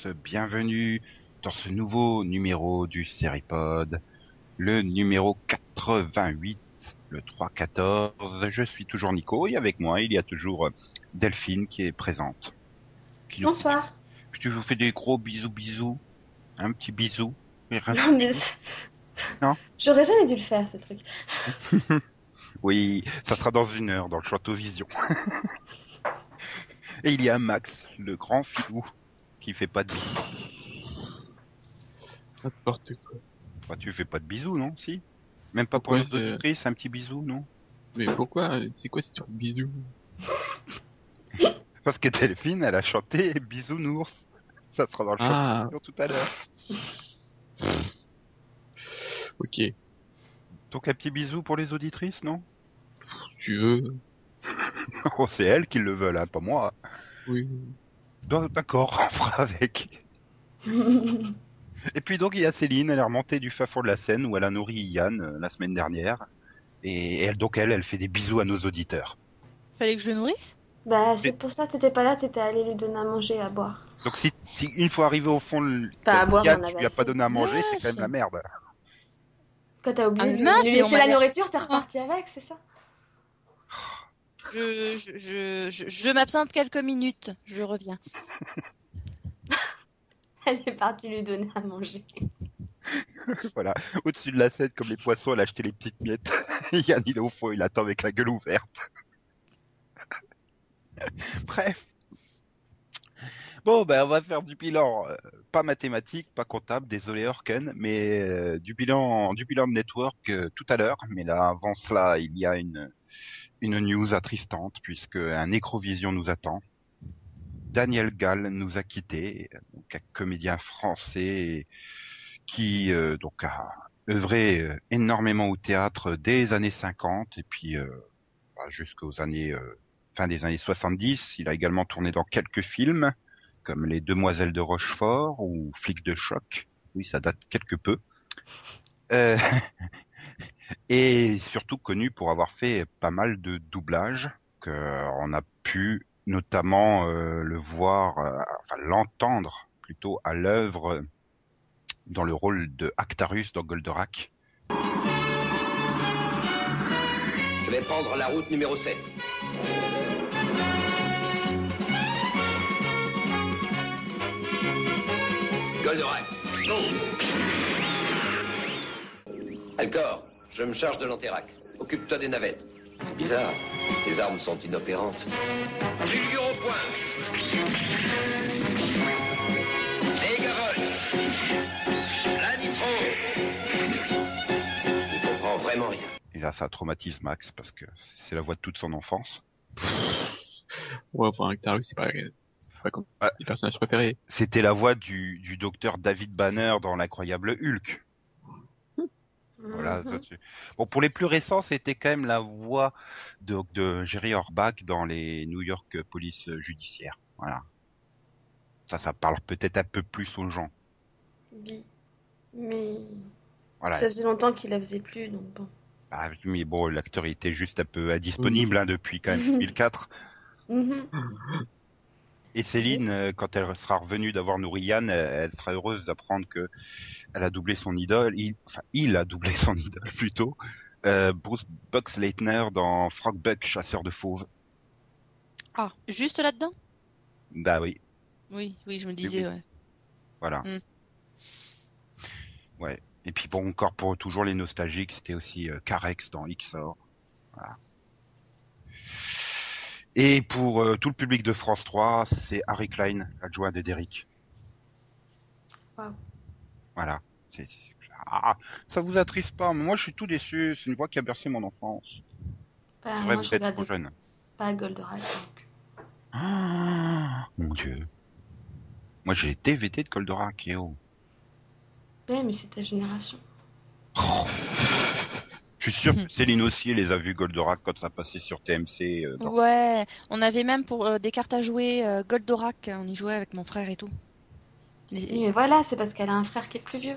tous, bienvenue dans ce nouveau numéro du Seripod, le numéro 88, le 314. Je suis toujours Nico et avec moi il y a toujours Delphine qui est présente. Qui nous- Bonsoir. Tu vous fais des gros bisous bisous, un petit bisou. Non, mais... Non? J'aurais jamais dû le faire, ce truc. Oui, ça sera dans une heure dans le Château Vision. Et il y a Max, le grand filou, qui fait pas de bisous. N'importe quoi. Bah, tu fais pas de bisous, non Si? Même pas pour les auditrices, un petit bisou, non? Mais pourquoi? C'est quoi cette bisous? Parce que Delphine, elle a chanté Bisounours. Ça sera dans le Ah, tout à l'heure. ok. Donc un petit bisou pour les auditrices, non? Si tu veux. Oh, c'est elles qui le veulent, hein, pas moi. Oui. D'accord, on fera avec. Et puis donc il y a Céline, elle est remontée du fin fond de la Seine où elle a nourri Yann euh, la semaine dernière. Et elle, donc elle, elle fait des bisous à nos auditeurs. Fallait que je le nourrisse? Bah, c'est pour ça que t'étais pas là, t'étais allé lui donner à manger, à boire. Donc si, si une fois arrivé au fond, à boire, Yann, tu lui as pas donné à manger, c'est quand même la merde. Quand t'as oublié Ah, de mince, lui laisser la nourriture, t'es reparti avec, c'est ça? Je, je, je, je, je m'absente quelques minutes, je reviens. Elle est partie lui donner à manger. voilà, au-dessus de la Seine, comme les poissons, elle a acheté les petites miettes. Et Yann, il est au fond, il attend avec la gueule ouverte. Bref. Bon, ben, on va faire du bilan, euh, pas mathématique, pas comptable, désolé Orken, mais euh, du bilan, du bilan de network euh, tout à l'heure. Mais là, avant cela, il y a une, une news attristante puisque un Necrovision nous attend. Daniel Gall nous a quittés, donc un comédien français qui euh, donc a œuvré euh, énormément au théâtre dès les années 50 et puis euh, bah, jusqu'aux années euh, fin des années 70. Il a également tourné dans quelques films comme Les Demoiselles de Rochefort ou Flic de choc. Oui, ça date quelque peu. Et surtout connu pour avoir fait pas mal de doublages que on a pu notamment euh, le voir, euh, enfin l'entendre plutôt à l'œuvre dans le rôle de Actarus dans Goldorak. Je vais prendre la route numéro 7. Goldorak. Alcor, je me charge de l'Anterac. Occupe-toi des navettes. C'est bizarre. Ces armes sont inopérantes. Figure au point. Les garoles. La nitro. Il comprend vraiment rien. Et là, ça traumatise Max parce que c'est la voix de toute son enfance. Ouais, pour un Actarus, c'est pas, c'est pas comme Ah. les personnages préférés. C'était la voix du, du docteur David Banner dans l'incroyable Hulk. Voilà. Mhm. tu- Bon, pour les plus récents, c'était quand même la voix de, de Jerry Orbach dans les New York Police Judiciaires. Voilà. Ça, ça parle peut-être un peu plus aux gens. Oui. Mais Voilà. ça faisait longtemps qu'il la faisait plus, donc bon. Ah, mais bon, l'acteur était juste un peu indisponible hein, depuis quand même 2004. Mhm. Et Céline, euh, quand elle sera revenue d'avoir nourri Yann, elle, elle sera heureuse d'apprendre que elle a doublé son idole. Il, enfin, il a doublé son idole plutôt. Euh, Bruce Boxleitner dans Frog Buck, chasseur de fauves. Ah, juste là-dedans? Bah oui, Oui, oui, je me disais, oui. ouais. voilà. Mm. Ouais. Et puis bon, encore pour toujours les nostalgiques, c'était aussi euh, Carex dans XOR. Voilà. Et pour euh, tout le public de France 3, c'est Harry Klein, adjoint de Derrick. Wow. Voilà. C'est- Ah, ça vous attriste pas, mais moi je suis tout déçu, c'est une voix qui a bercé mon enfance. Bah, C'est vrai, moi, vous je êtes trop jeune. pas Goldorak. donc. Ah, mon dieu. Moi j'ai été VT de Goldorak, et oh. Ouais, mais c'est ta génération. Je suis sûr que Céline aussi les a vus Goldorak quand ça passait sur TMC. euh, dans- Ouais, on avait même pour euh, des cartes à jouer euh, Goldorak, on y jouait avec mon frère et tout. Les- mais voilà, c'est parce qu'elle a un frère qui est plus vieux.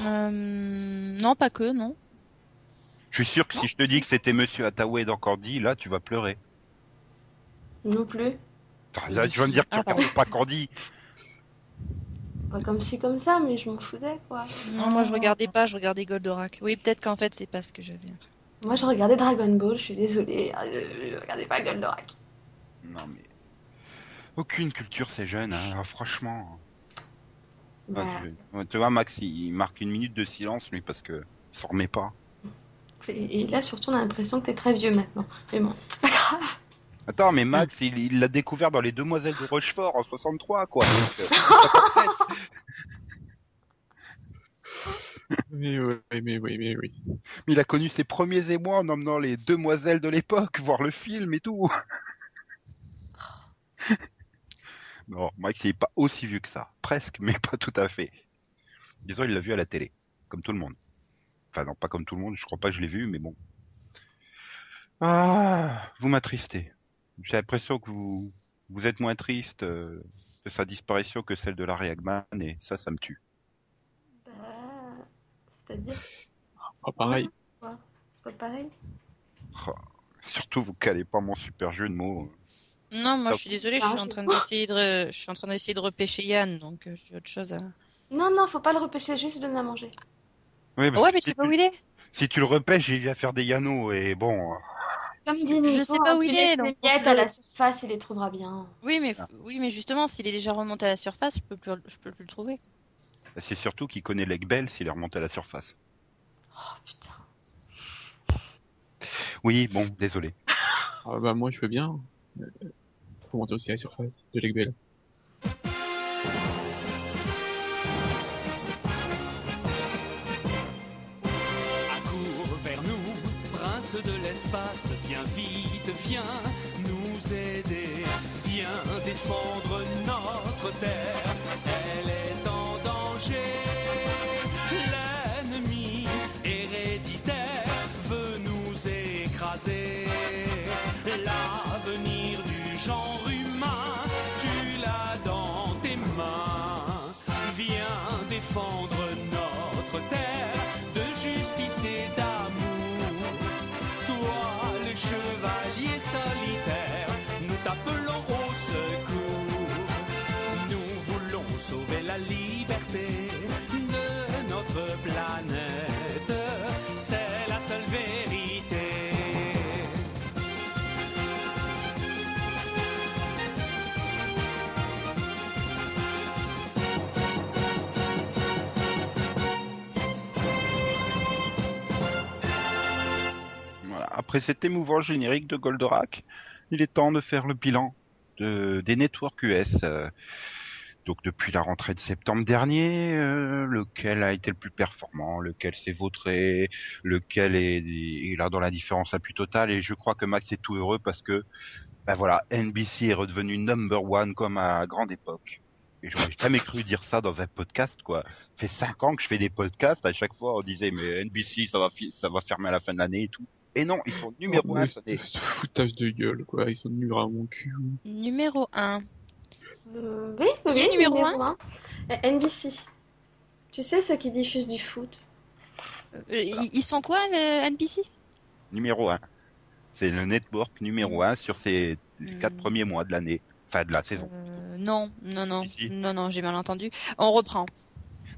Euh, non, pas que, non. Je suis sûr que si je te dis que c'était Monsieur Attaway dans Candy, là tu vas pleurer. Non plus. Là, tu vas me dire que tu Ah, regardes pas Candy. Pas comme ci, comme ça, mais je m'en foutais, quoi. Non, moi je regardais pas, je regardais Goldorak. Oui, peut-être qu'en fait c'est pas ce que j'avais. Moi, je regardais Dragon Ball, je suis désolée. euh, Je, je regardais pas Goldorak. Non, mais. Aucune culture, ces jeunes, hein, franchement. Bah, Ah, tu... ouais, tu vois, Max, il il marque une minute de silence, lui, parce que s'en remet pas. et, et là, surtout, on a l'impression que t'es très vieux maintenant. Mais bon, c'est pas grave. Attends, mais Max, il l'a découvert dans les Demoiselles de Rochefort en 63, quoi. Donc, euh, 67. Mais oui, mais oui, mais oui. Mais il a connu ses premiers émois en emmenant les demoiselles de l'époque voir le film et tout. non, Max, il est pas aussi vieux que ça. Presque, mais pas tout à fait. Disons, il l'a vu à la télé, comme tout le monde. Enfin, non, pas comme tout le monde, je crois pas que je l'ai vu, mais bon. Ah, vous m'attristez. J'ai l'impression que vous, vous êtes moins triste euh, de sa disparition que celle de Larry Hagman, et ça, ça me tue. Bah, C'est-à-dire, Pas pareil. c'est pas pareil? Oh, Surtout, vous calez pas mon super jeu de mots. Non, moi je suis désolée, je suis en train d'essayer de, je suis en train d'essayer de repêcher Yann, donc euh, j'ai autre chose à. Non, non, faut pas le repêcher, juste donner à manger. Oui, parce Ouais, que mais tu si sais pas où il est. Si tu le repêches, il va faire des yanos et bon. euh, Comme dit Je Nico, sais pas où tu il est, les donc miettes je- à la surface, il les trouvera bien. Oui, mais Ah. f- oui, mais justement, s'il est déjà remonté à la surface, je peux plus, je peux plus le trouver. C'est surtout qu'il connaît Legbel s'il est remonté à la surface. Oh putain. Oui, bon, désolé. Ah bah moi je veux bien. Faut monter aussi à la surface de nous, prince de l'espace, viens vite, viens nous aider, viens défendre notre terre, elle est en danger. L'ennemi héréditaire veut nous écraser, Après cet émouvant générique de Goldorak, il est temps de faire le bilan de, des networks US. euh, donc depuis la rentrée de septembre dernier, euh, lequel a été le plus performant, lequel s'est vautré, lequel est, est là dans la différence la plus totale. Et je crois que Max est tout heureux parce que, ben voilà, NBC est redevenu number one comme à grande époque. Et j'aurais jamais cru dire ça dans un podcast, quoi. Ça fait cinq ans que je fais des podcasts. À chaque fois, on disait, mais NBC, ça va, ça va fermer à la fin de l'année et tout. Et non, ils sont numéro Oh, un mais cette année. ce foutage de gueule quoi, ils sont nuls à mon cul. Numéro 1. Euh, oui, Qui oui, est numéro un Euh, NBC. Tu sais, ceux qui diffusent du foot. Euh, ils, ils sont quoi, le NBC Numéro un. C'est le network numéro un sur ces quatre Mm. premiers mois de l'année. Enfin, de la saison. Euh, Non, non, non, Si, si. non, non, j'ai mal entendu. On reprend.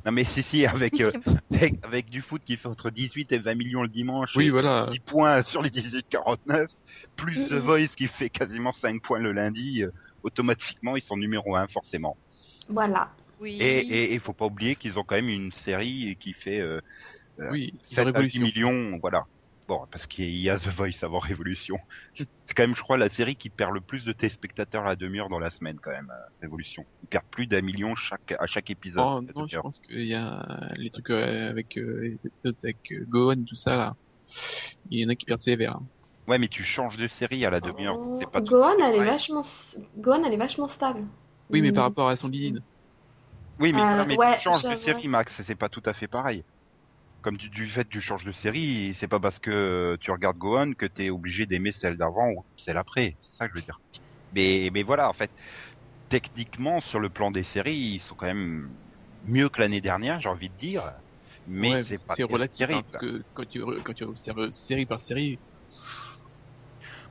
Non, mais si, si, avec, euh, avec, avec du foot qui fait entre 18 et 20 millions le dimanche. Oui et voilà. 10 points sur les 18-49, plus Mhm. The Voice qui fait quasiment 5 points le lundi, euh, automatiquement ils sont numéro 1 forcément. Voilà. Oui. Et et il faut pas oublier qu'ils ont quand même une série qui fait euh, Oui, ils 7 ont à 10 révolution. millions, voilà. Bon, parce qu'il y a The Voice avant Révolution. C'est quand même, je crois, la série qui perd le plus de téléspectateurs à la demi-heure dans la semaine, quand même, euh, Révolution. Ils perdent plus d'un million chaque, à chaque épisode. Oh, non, je pense qu'il y a les trucs euh, avec euh, avec euh, Gohan tout ça là. Il y en a qui perdent sévère. hein. Ouais, mais tu changes de série à la demi-heure. Oh, C'est pas tout Gohan, elle est vachement, Gohan, elle est vachement stable. Oui, mais par Mm. rapport à son Lilin. Oui, mais, Euh, non, mais ouais, tu changes de série, Max, c'est pas tout à fait pareil. Comme du, du fait que tu changes de série, c'est pas parce que tu regardes Gohan que t'es obligé d'aimer celle d'avant ou celle après. C'est ça que je veux dire. Mais, mais voilà, en fait, techniquement, sur le plan des séries, ils sont quand même mieux que l'année dernière, j'ai envie de dire. Mais Ouais, c'est pas c'est relatif hein, terrible. parce que quand tu quand tu observes série par série,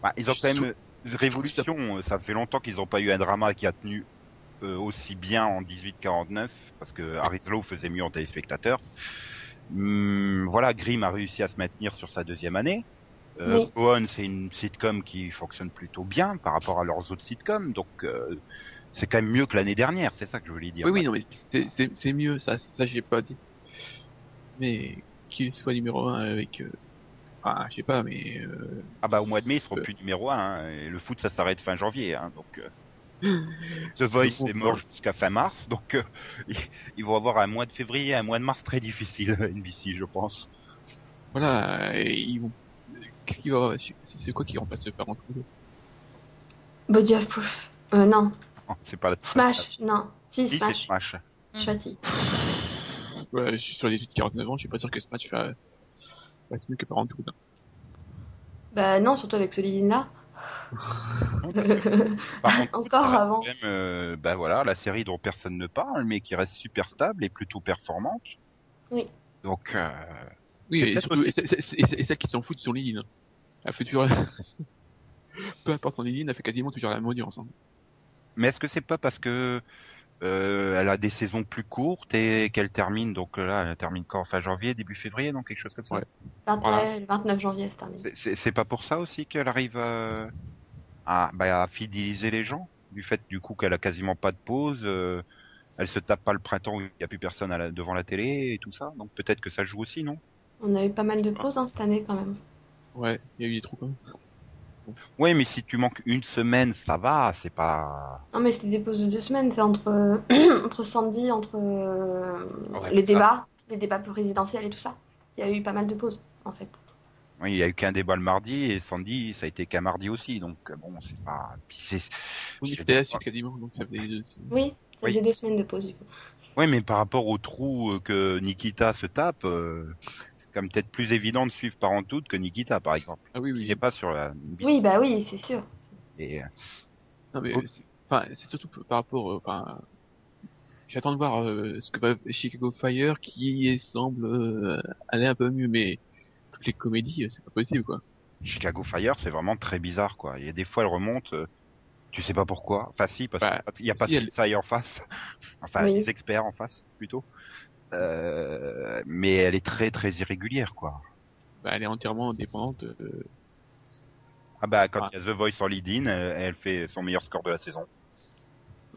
Bah, ils ont quand même Révolution, ça fait longtemps qu'ils n'ont pas eu un drama qui a tenu euh, aussi bien en 1849, parce que Harislow faisait mieux en téléspectateur. Hum, voilà, Grimm a réussi à se maintenir sur sa deuxième année. Euh, Oui. Bowen, c'est une sitcom qui fonctionne plutôt bien par rapport à leurs autres sitcoms, donc euh, c'est quand même mieux que l'année dernière, c'est ça que je voulais dire. Oui, oui, non, mais c'est- c'est c'est mieux, ça, ça j'ai pas dit. Mais qu'il soit numéro un avec, euh, ah, je sais pas, mais euh, Ah bah au mois de mai, ils seront Euh. plus numéro 1, et le foot ça s'arrête fin janvier, hein, donc... euh, The Voice est mort jusqu'à fin mars, donc euh, ils- vont avoir un mois de février, un mois de mars très difficile, NBC, je pense. voilà, et ils vont. Qu'est-ce qu'il va c'est- quoi qui remplace le parent Trudeau Body of Proof. Euh, non. C'est pas la Smash. Non. Si, Si, c'est Smash. Smash. Je fatigue. Ouais, je suis sur les 48 ans, je suis pas sûr que match fa- fasse mieux que parent Trudeau. Bah non, surtout avec ce lead-in-là. Par contre, Encore ça reste avant. même, euh, bah voilà, la série dont personne ne parle, mais qui reste super stable et plutôt performante. Oui. Donc, euh, Oui, et, surtout, aussi- et, c'est- c'est- et, et celle qui s'en fout de son ligne. Elle fait toujours. Peu importe son ligne, elle fait quasiment toujours la même audience. Hein. mais est-ce que c'est pas parce que euh, elle a des saisons plus courtes et qu'elle termine, donc là, elle termine quand? Fin janvier, début février, donc quelque chose comme ça? Ouais. 20 Voilà. ouais, le 29 janvier, c'est pas pour ça aussi qu'elle arrive euh, à, bah, à fidéliser les gens Du fait du coup qu'elle a quasiment pas de pause, euh, elle se tape pas le printemps où il y a plus personne à la- devant la télé et tout ça, donc peut-être que ça joue aussi, non? On a eu pas mal de pauses hein, cette année quand même. Ouais, il y a eu des trous quand même. Oui, mais si tu manques une semaine, ça va, c'est pas... Non mais c'était des pauses de deux semaines, c'est entre, entre Sandy, entre euh, Ouais, les ça. débats, les débats présidentiels et tout ça. Il y a eu pas mal de pauses en fait. Oui, il y a eu qu'un débat le mardi et Sandy, ça a été qu'un mardi aussi, donc euh, bon, c'est pas... Puis c'est- Oui, c'était pas. quasiment, donc ça faisait deux. Oui, ça Oui. faisait deux semaines de pause du coup. Ouais, mais par rapport au trou euh, que Nikita se tape, euh, c'est quand même peut-être plus évident de suivre Parenthood que Nikita, par exemple. Ah oui, Qui oui. n'est pas sur la... Oui, bah oui, c'est sûr. Et, euh, Non, mais Oh. c'est enfin, c'est surtout par rapport. euh, Enfin, j'attends de voir euh, ce que va Chicago Fire qui semble euh, aller un peu mieux, mais toutes les comédies, euh, c'est pas possible quoi. Chicago Fire, c'est vraiment très bizarre, quoi. Il y a des fois, elle remonte, euh, tu sais pas pourquoi. Enfin, si, parce Bah, qu'il n'y a pas si, elle- CSI en face. enfin, Oui. les experts en face, plutôt. Euh, mais elle est très, très irrégulière, quoi. Bah, elle est entièrement dépendante. Ah bah, quand Ouais. il y a The Voice en lead-in, elle, elle fait son meilleur score de la saison.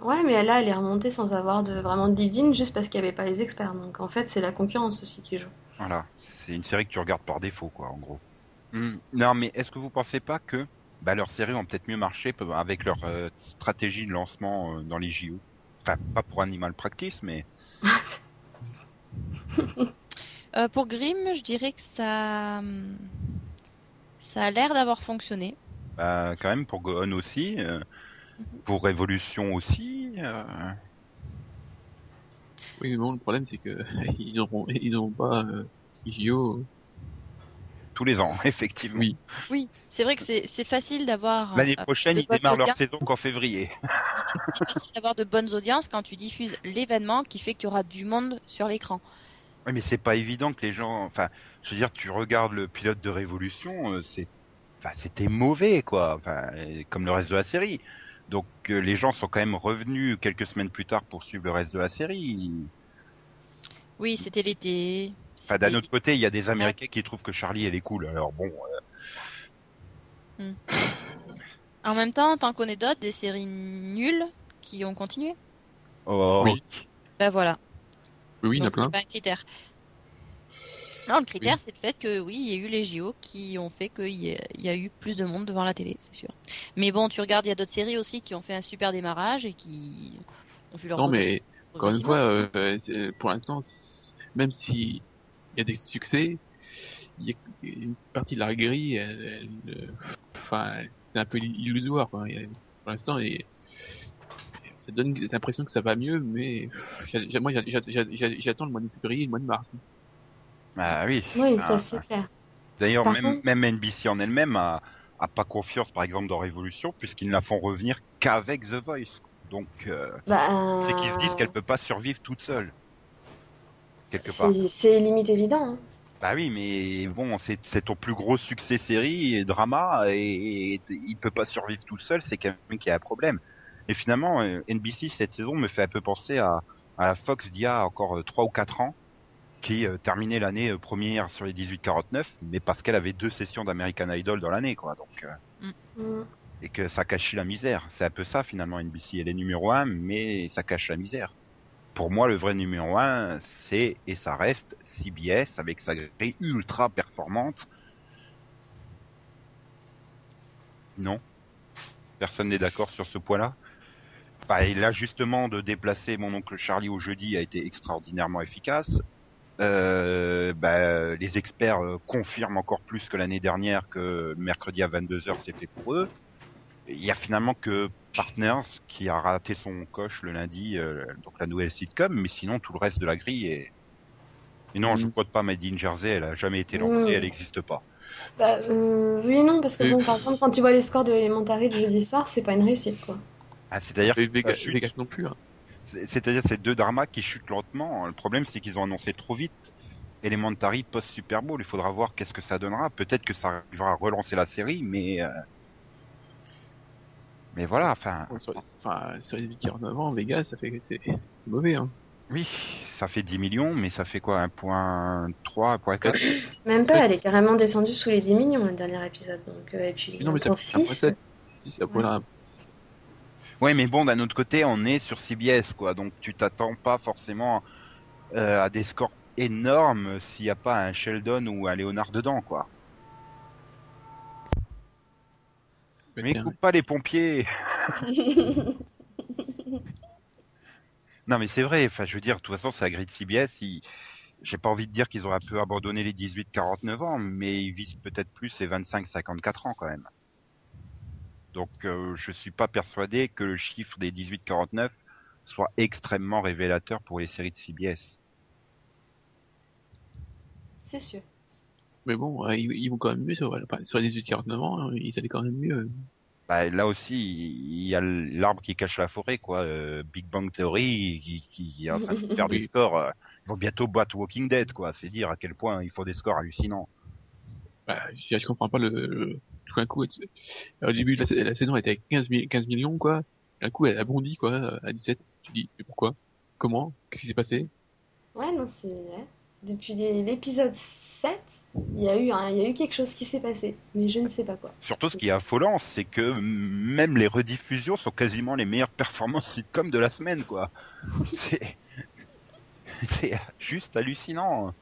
Ouais, mais là, elle est remontée sans avoir de vraiment de lead-in juste parce qu'il n'y avait pas les experts. Donc en fait, c'est la concurrence aussi qui joue. Voilà. C'est une série que tu regardes par défaut, quoi, en gros. Hmm. Non, mais est-ce que vous pensez pas que bah, leurs séries ont peut-être mieux marché avec leur euh, stratégie de lancement euh, dans les JO Enfin, pas pour Animal Practice, mais Euh, pour Grimm, je dirais que ça, ça a l'air d'avoir fonctionné. Bah, quand même pour Gohan aussi, euh, pour Révolution aussi. Oui, mais bon, le problème c'est que ils auront, ils auront pas euh, JO. tous les ans, effectivement. Oui. Oui, c'est vrai que c'est facile d'avoir. L'année euh, prochaine, de ils démarrent leur saison qu'en février. C'est facile d'avoir de bonnes audiences quand tu diffuses l'événement qui fait qu'il y aura du monde sur l'écran. Oui, mais c'est pas évident que les gens. Enfin, je veux dire, tu regardes le pilote de Révolution, euh, c'est, enfin, c'était mauvais, quoi. Enfin, comme le reste de la série. Donc, euh, les gens sont quand même revenus quelques semaines plus tard pour suivre le reste de la série. Oui, c'était l'été. Enfin, d'un autre côté, il y a des Américains qui trouvent que Charlie elle est cool. Alors bon, euh, En même temps, tant qu'on est d'autres, des séries nulles qui ont continué. oh, Oui. Ben voilà. Oui, oui, il y en a Donc c'est pas un critère. Non, le critère, Oui. c'est le fait que oui, il y a eu les JO qui ont fait qu'il y, a- il y a eu plus de monde devant la télé, c'est sûr. Mais bon, tu regardes, il y a d'autres séries aussi qui ont fait un super démarrage et qui ont vu leur Non, mais encore une fois, euh, pour l'instant, même si il y a des succès, il y a une partie de la grille, elle, elle, enfin, c'est un peu illusoire. Quoi. Pour l'instant, et ça donne l'impression que ça va mieux, mais moi, j'a- j'a- j'a- j'attends le mois de février et le mois de mars. Bah oui. Oui, Ah, ça c'est clair. D'ailleurs, même, contre- même NBC en elle-même a, a pas confiance, par exemple, dans Révolution, puisqu'ils ne la font revenir qu'avec The Voice. Donc, euh, Bah, c'est qu'ils se disent qu'elle peut pas survivre toute seule. Quelque part. c'est limite évident. hein. Bah oui, mais bon, c'est ton plus gros succès série et drama et, et il peut pas survivre tout seul, c'est quand même qu'il y a un problème. Et finalement, euh, NBC cette saison me fait un peu penser à, à Fox d'il y a encore euh, trois ou quatre ans, qui euh, terminait l'année euh, première sur les 18-49, mais parce qu'elle avait deux sessions d'American Idol dans l'année, quoi. Donc euh, Mm. et que ça cachait la misère. C'est un peu ça finalement NBC. Elle est numéro un, mais ça cache la misère. Pour moi, le vrai numéro un, c'est et ça reste CBS avec sa grille ultra performante. Non, personne n'est d'accord sur ce point-là. Enfin, et l'ajustement de déplacer mon oncle Charlie au jeudi a été extraordinairement efficace. Euh, bah, les experts euh, confirment encore plus que l'année dernière que mercredi à 22h c'est fait pour eux. Il y a finalement que Partners qui a raté son coche le lundi, euh, donc la nouvelle sitcom, mais sinon tout le reste de la grille est... Et non, je ne crois pas Made in Jersey, elle a jamais été lancée, Mhm. elle n'existe pas. Bah, euh, oui et non, parce que Oui. bon, par exemple, quand tu vois les scores de Elementary le jeudi soir, c'est pas une réussite, quoi. Ah, c'est-à-dire Et que ça Vegas, chute. Vegas non plus. Hein. C'est- C'est-à-dire ces deux dramas qui chutent lentement. Le problème, c'est qu'ils ont annoncé trop vite. Elementary post Super Bowl. Il faudra voir qu'est-ce que ça donnera. Peut-être que ça arrivera à relancer la série, mais euh, mais voilà. Enfin, enfin, sur les 49 ans, Vegas, ça fait c'est c'est mauvais. Hein. oui, ça fait 10 millions, mais ça fait quoi 1.3, 1.4 Même pas, elle est carrément descendue sous les 10 millions le dernier épisode. Donc, euh, et puis, Non, mais ça encore fait un point 6. sept. Si ça pourrait là. Ouais, mais bon, d'un autre côté, on est sur CBS, quoi. Donc tu t'attends pas forcément euh, à des scores énormes s'il n'y a pas un Sheldon ou un Léonard dedans, quoi. Mais coupe pas les pompiers. Non, mais c'est vrai. Enfin, je veux dire, de toute façon, c'est la grille de CBS. Ils... J'ai pas envie de dire qu'ils ont un peu abandonné les 18-49 ans, mais ils visent peut-être plus les 25-54 ans quand même. Donc, euh, je suis pas persuadé que le chiffre des 18-49 soit extrêmement révélateur pour les séries de CBS. C'est sûr. Mais bon, euh, ils, ils vont quand même mieux sur, enfin, sur les 18-49 ans, hein, ils allaient quand même mieux. Bah, là aussi, il y a l'arbre qui cache la forêt, quoi. Euh, Big Bang Theory, qui, est en train de faire des scores. euh, ils vont bientôt battre Walking Dead, quoi. C'est dire à quel point il faut des scores hallucinants. Bah, je, je comprends pas le, le- tout d'un coup. Au début de la, la saison, elle était à 15, mi- 15 millions, quoi. D'un coup, elle a bondi, quoi, à 17. Tu dis, mais pourquoi? Comment? Qu'est-ce qui s'est passé? Ouais, non, c'est. Depuis l'épisode 7, il y, a eu un- il y a eu quelque chose qui s'est passé, mais je ne sais pas quoi. Surtout, ce qui est affolant, c'est que même les rediffusions sont quasiment les meilleures performances sitcom de la semaine, quoi. C'est, c'est juste hallucinant.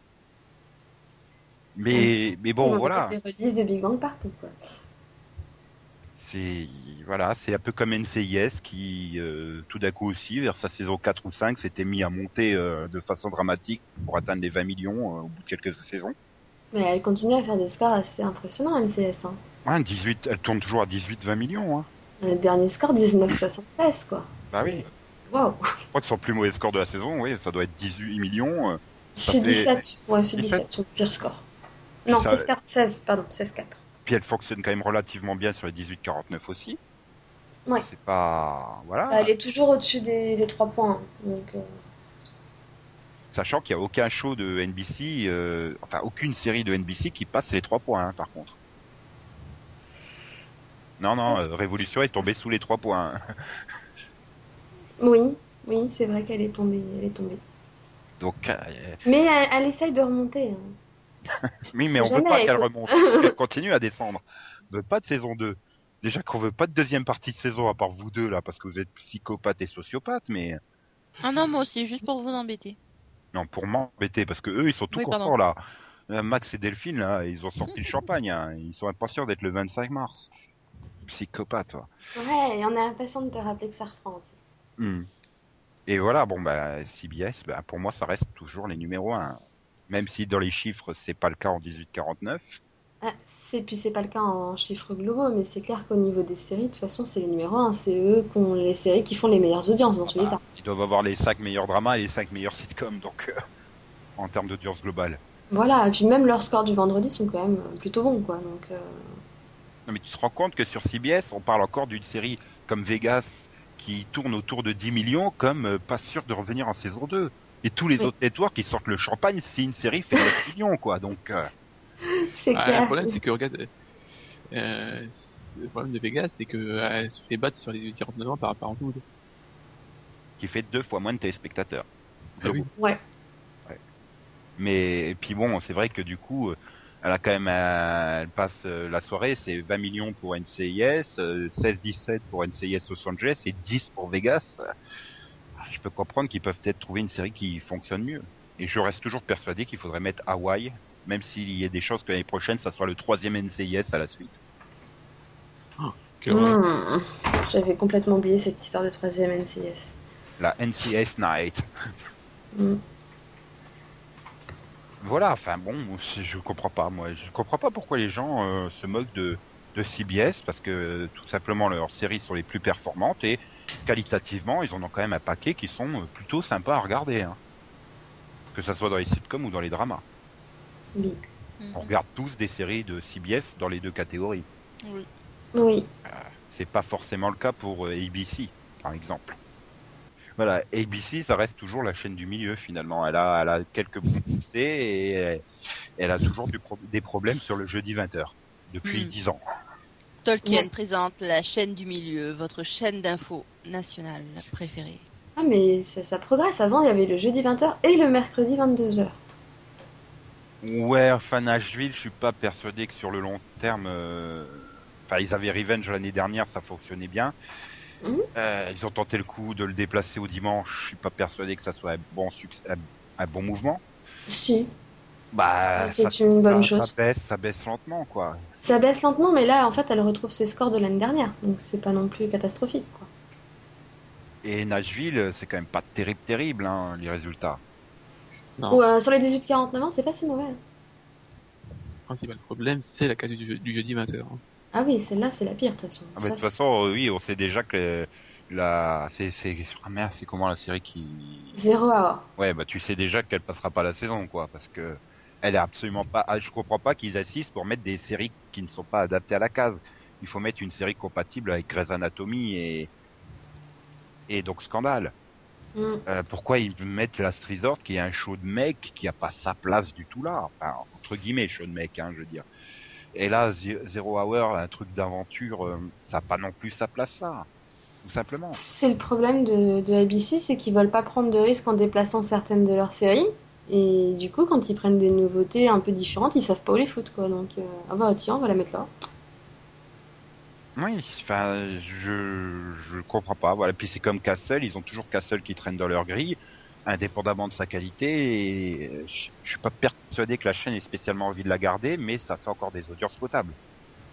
Mais, bon, voilà. Des rediffs de Big Bang partout, quoi. C'est, voilà, c'est un peu comme NCIS qui, euh, tout d'un coup aussi, vers sa saison 4 ou 5, s'était mis à monter euh, de façon dramatique pour atteindre les 20 millions euh, au bout de quelques saisons. Mais elle continue à faire des scores assez impressionnants, MCS. Hein. Ouais, 18, elle tourne toujours à 18-20 millions. Hein. Le dernier score, 19,76, quoi. Bah oui. Waouh! Je crois que son plus mauvais score de la saison, oui, ça doit être 18 millions. Ça C'est fait- 17. Ouais, c'est 17. 17, son pire score. Non, ça- 16, 16, pardon, 16-4. Puis elle fonctionne quand même relativement bien sur les 18-49 aussi. Ouais. C'est pas, voilà. Elle est toujours au-dessus des, des 3 points. hein. Donc, euh, Sachant qu'il n'y a aucun show de NBC, euh, enfin aucune série de NBC qui passe les 3 points, hein, par contre. Non, non, euh, Révolution est tombée sous les 3 points. hein. Oui, oui, c'est vrai qu'elle est tombée. Elle est tombée. Donc, Mais elle, elle essaye de remonter. hein. oui, mais on Faut veut pas qu'elle remonte. Elle continue à descendre. On veut pas de saison 2. Déjà qu'on veut pas de deuxième partie de saison à part vous deux là, parce que vous êtes psychopathe et sociopathe, mais Ah non, moi aussi, juste pour vous embêter. non, pour m'embêter, parce que eux, ils sont tout Oui, contents là. Euh, Max et Delphine là, ils ont sorti le champagne. hein. Ils sont impatients d'être le 25 mars. Psychopathe, toi. Ouais, et on est impatient de te rappeler que ça reprend aussi. Hmm. Et voilà, bon bah CBS, bah, pour moi ça reste toujours les numéros 1. Même si dans les chiffres c'est pas le cas en 1849. Ah, c'est, puis c'est pas le cas en chiffres globaux, mais c'est clair qu'au niveau des séries, de toute façon, c'est les numéros 1. C'est eux qui ont les séries qui font les meilleures audiences dans tous les Bah, cas. ils doivent avoir les 5 meilleurs dramas et les 5 meilleurs sitcoms, donc euh, en termes d'audience globale. Voilà, et puis même leurs scores du vendredi sont quand même plutôt bons, quoi. Donc, euh, Non mais tu te rends compte que sur CBS on parle encore d'une série comme Vegas qui tourne autour de 10 millions comme euh, pas sûr de revenir en saison 2. Et tous les Oui. autres networks, ils sortent le champagne si une série fait 9 millions, quoi. Donc, euh, C'est Ah, clair. le problème, c'est que regarde, euh, le problème de Vegas, c'est que euh, elle se fait battre sur les 49 ans par rapport à Hollywood. qui fait deux fois moins de téléspectateurs. Ah oui. Ouais. Mais et puis bon, c'est vrai que du coup, euh, elle a quand même, euh, elle passe la soirée, c'est 20 millions pour NCIS, euh, 16-17 pour NCIS Los Angeles et 10 pour Vegas. Je peux comprendre qu'ils peuvent peut-être trouver une série qui fonctionne mieux. Et je reste toujours persuadé qu'il faudrait mettre Hawaii, même s'il y a des chances que l'année prochaine, ça soit le troisième NCIS à la suite. Que, euh, Hmm. J'avais complètement oublié cette histoire de troisième NCS. La NCIS Night. Hmm. Voilà, enfin bon, je je comprends pas, moi, je comprends pas pourquoi les gens euh, se moquent de, de CBS parce que euh, tout simplement leurs séries sont les plus performantes et qualitativement, ils en ont quand même un paquet qui sont euh, plutôt sympas à regarder, hein. que ça soit dans les sitcoms ou dans les dramas. Oui. Mhm. On regarde tous des séries de CBS dans les deux catégories. Oui. Oui. C'est pas forcément le cas pour euh, ABC, par exemple. Voilà, ABC, ça reste toujours la chaîne du milieu finalement. Elle a, elle a quelques bons succès et elle, elle a toujours du pro- des problèmes sur le jeudi 20h depuis Mm. 10 ans. Tolkien Ouais. présente la chaîne du milieu, votre chaîne d'info nationale préférée. Ah, mais ça, ça progresse. Avant, il y avait le jeudi 20h et le mercredi 22h. Ouais, enfin Nashville, je suis pas persuadé que sur le long terme, euh, enfin ils avaient Revenge l'année dernière, ça fonctionnait bien. Mhm. Euh, ils ont tenté le coup de le déplacer au dimanche, je suis pas persuadé que ça soit un bon succès, un, un bon mouvement. Si. Bah, C'est ça, une bonne ça- chose. ça baisse, ça baisse lentement quoi. Ça baisse lentement, mais là, en fait, elle retrouve ses scores de l'année dernière. Donc, c'est pas non plus catastrophique, quoi. Et Nashville, c'est quand même pas terrible, terrible, hein, les résultats. non, Ou euh, sur les 18-49 ans, c'est pas si mauvais. le principal problème, c'est la case du, du jeudi 20h. Ah oui, celle-là, c'est la pire, de toute façon. Ah, de toute façon, euh, oui, on sait déjà que la, c'est, c'est, ah merde, c'est comment la série qui, c'est Zéro hour. ouais, bah tu sais déjà qu'elle passera pas la saison, quoi, parce que elle est absolument pas. ah, Je comprends pas qu'ils assistent pour mettre des séries qui ne sont pas adaptées à la case. Il faut mettre une série compatible avec Grey's Anatomy et et donc Scandale. Hmm. Euh, pourquoi ils mettent Last Resort qui est un show de mec qui a pas sa place du tout là? Enfin entre guillemets show de mec hein je veux dire et là Ze- Zero Hour un truc d'aventure euh, ça a pas non plus sa place là tout simplement C'est le problème de, de ABC, c'est qu'ils veulent pas prendre de risques en déplaçant certaines de leurs séries. Et du coup, quand ils prennent des nouveautés un peu différentes, ils savent pas où les foutre, quoi. Donc, euh, ah bah tiens, on va la mettre là. oui enfin je je comprends pas voilà puis c'est comme Castle ils ont toujours Castle qui traîne dans leur grille indépendamment de sa qualité et je, je suis pas persuadé que la chaîne ait spécialement envie de la garder mais ça fait encore des audiences potables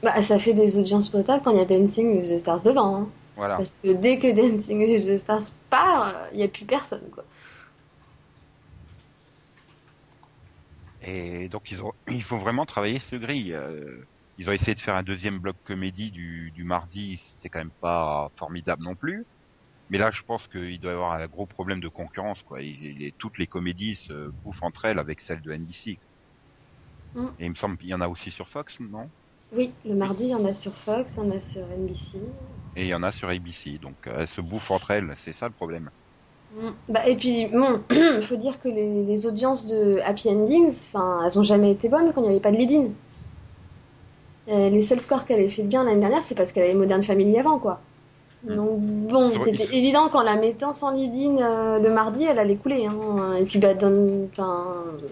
Bah, ça fait des audiences potables quand il y a Dancing with the Stars devant. Hein. voilà Parce que dès que Dancing with the Stars part, il y a plus personne, quoi. Et donc ils ont, il faut vraiment travailler ce grille. Euh, ils ont essayé de faire un deuxième bloc comédie du, du mardi, c'est quand même pas formidable non plus. Mais là, je pense qu'il doit y avoir un gros problème de concurrence, quoi. Il- il- toutes les comédies se bouffent entre elles avec celles de NBC. Mm. Et il me semble qu'il y en a aussi sur Fox, non? Oui, le mardi, il y en a sur Fox, il y en a sur NBC. Et il y en a sur ABC. Donc euh, elles se bouffent entre elles, c'est ça le problème. Mm. Bah, et puis, bon, faut dire que les, les audiences de Happy Endings, elles ont jamais été bonnes quand il n'y avait pas de lead-in. Euh, les seuls scores qu'elle avait fait bien l'année dernière, c'est parce qu'elle avait Modern Family avant, quoi. Mm. Donc, bon, c'était évident qu'en la mettant sans lead-in euh, le mardi, elle allait couler. Hein. Et puis, bah, dans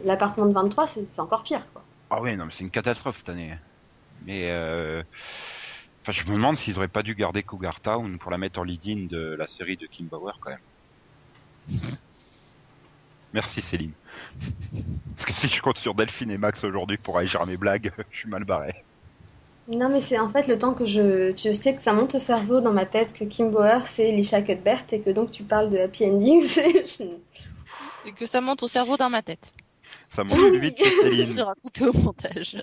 l'appartement de 23, c'est c'est encore pire, quoi. Ah oui, non, mais c'est une catastrophe cette année. Mais euh... enfin, je me demande s'ils auraient pas dû garder Cougar Town pour la mettre en lead-in de la série de Kim Bauer quand même. Merci Céline. Parce que si je compte sur Delphine et Max aujourd'hui pour aller gérer mes blagues, je suis mal barré. Non, mais c'est en fait le temps que je. Tu sais que ça monte au cerveau dans ma tête que Kim Bauer, c'est Lisha Cuthbert et que donc tu parles de Happy Endings. et je- Et que ça monte au cerveau dans ma tête. Ça monte plus vite chez Ça Céline. sera coupé au montage.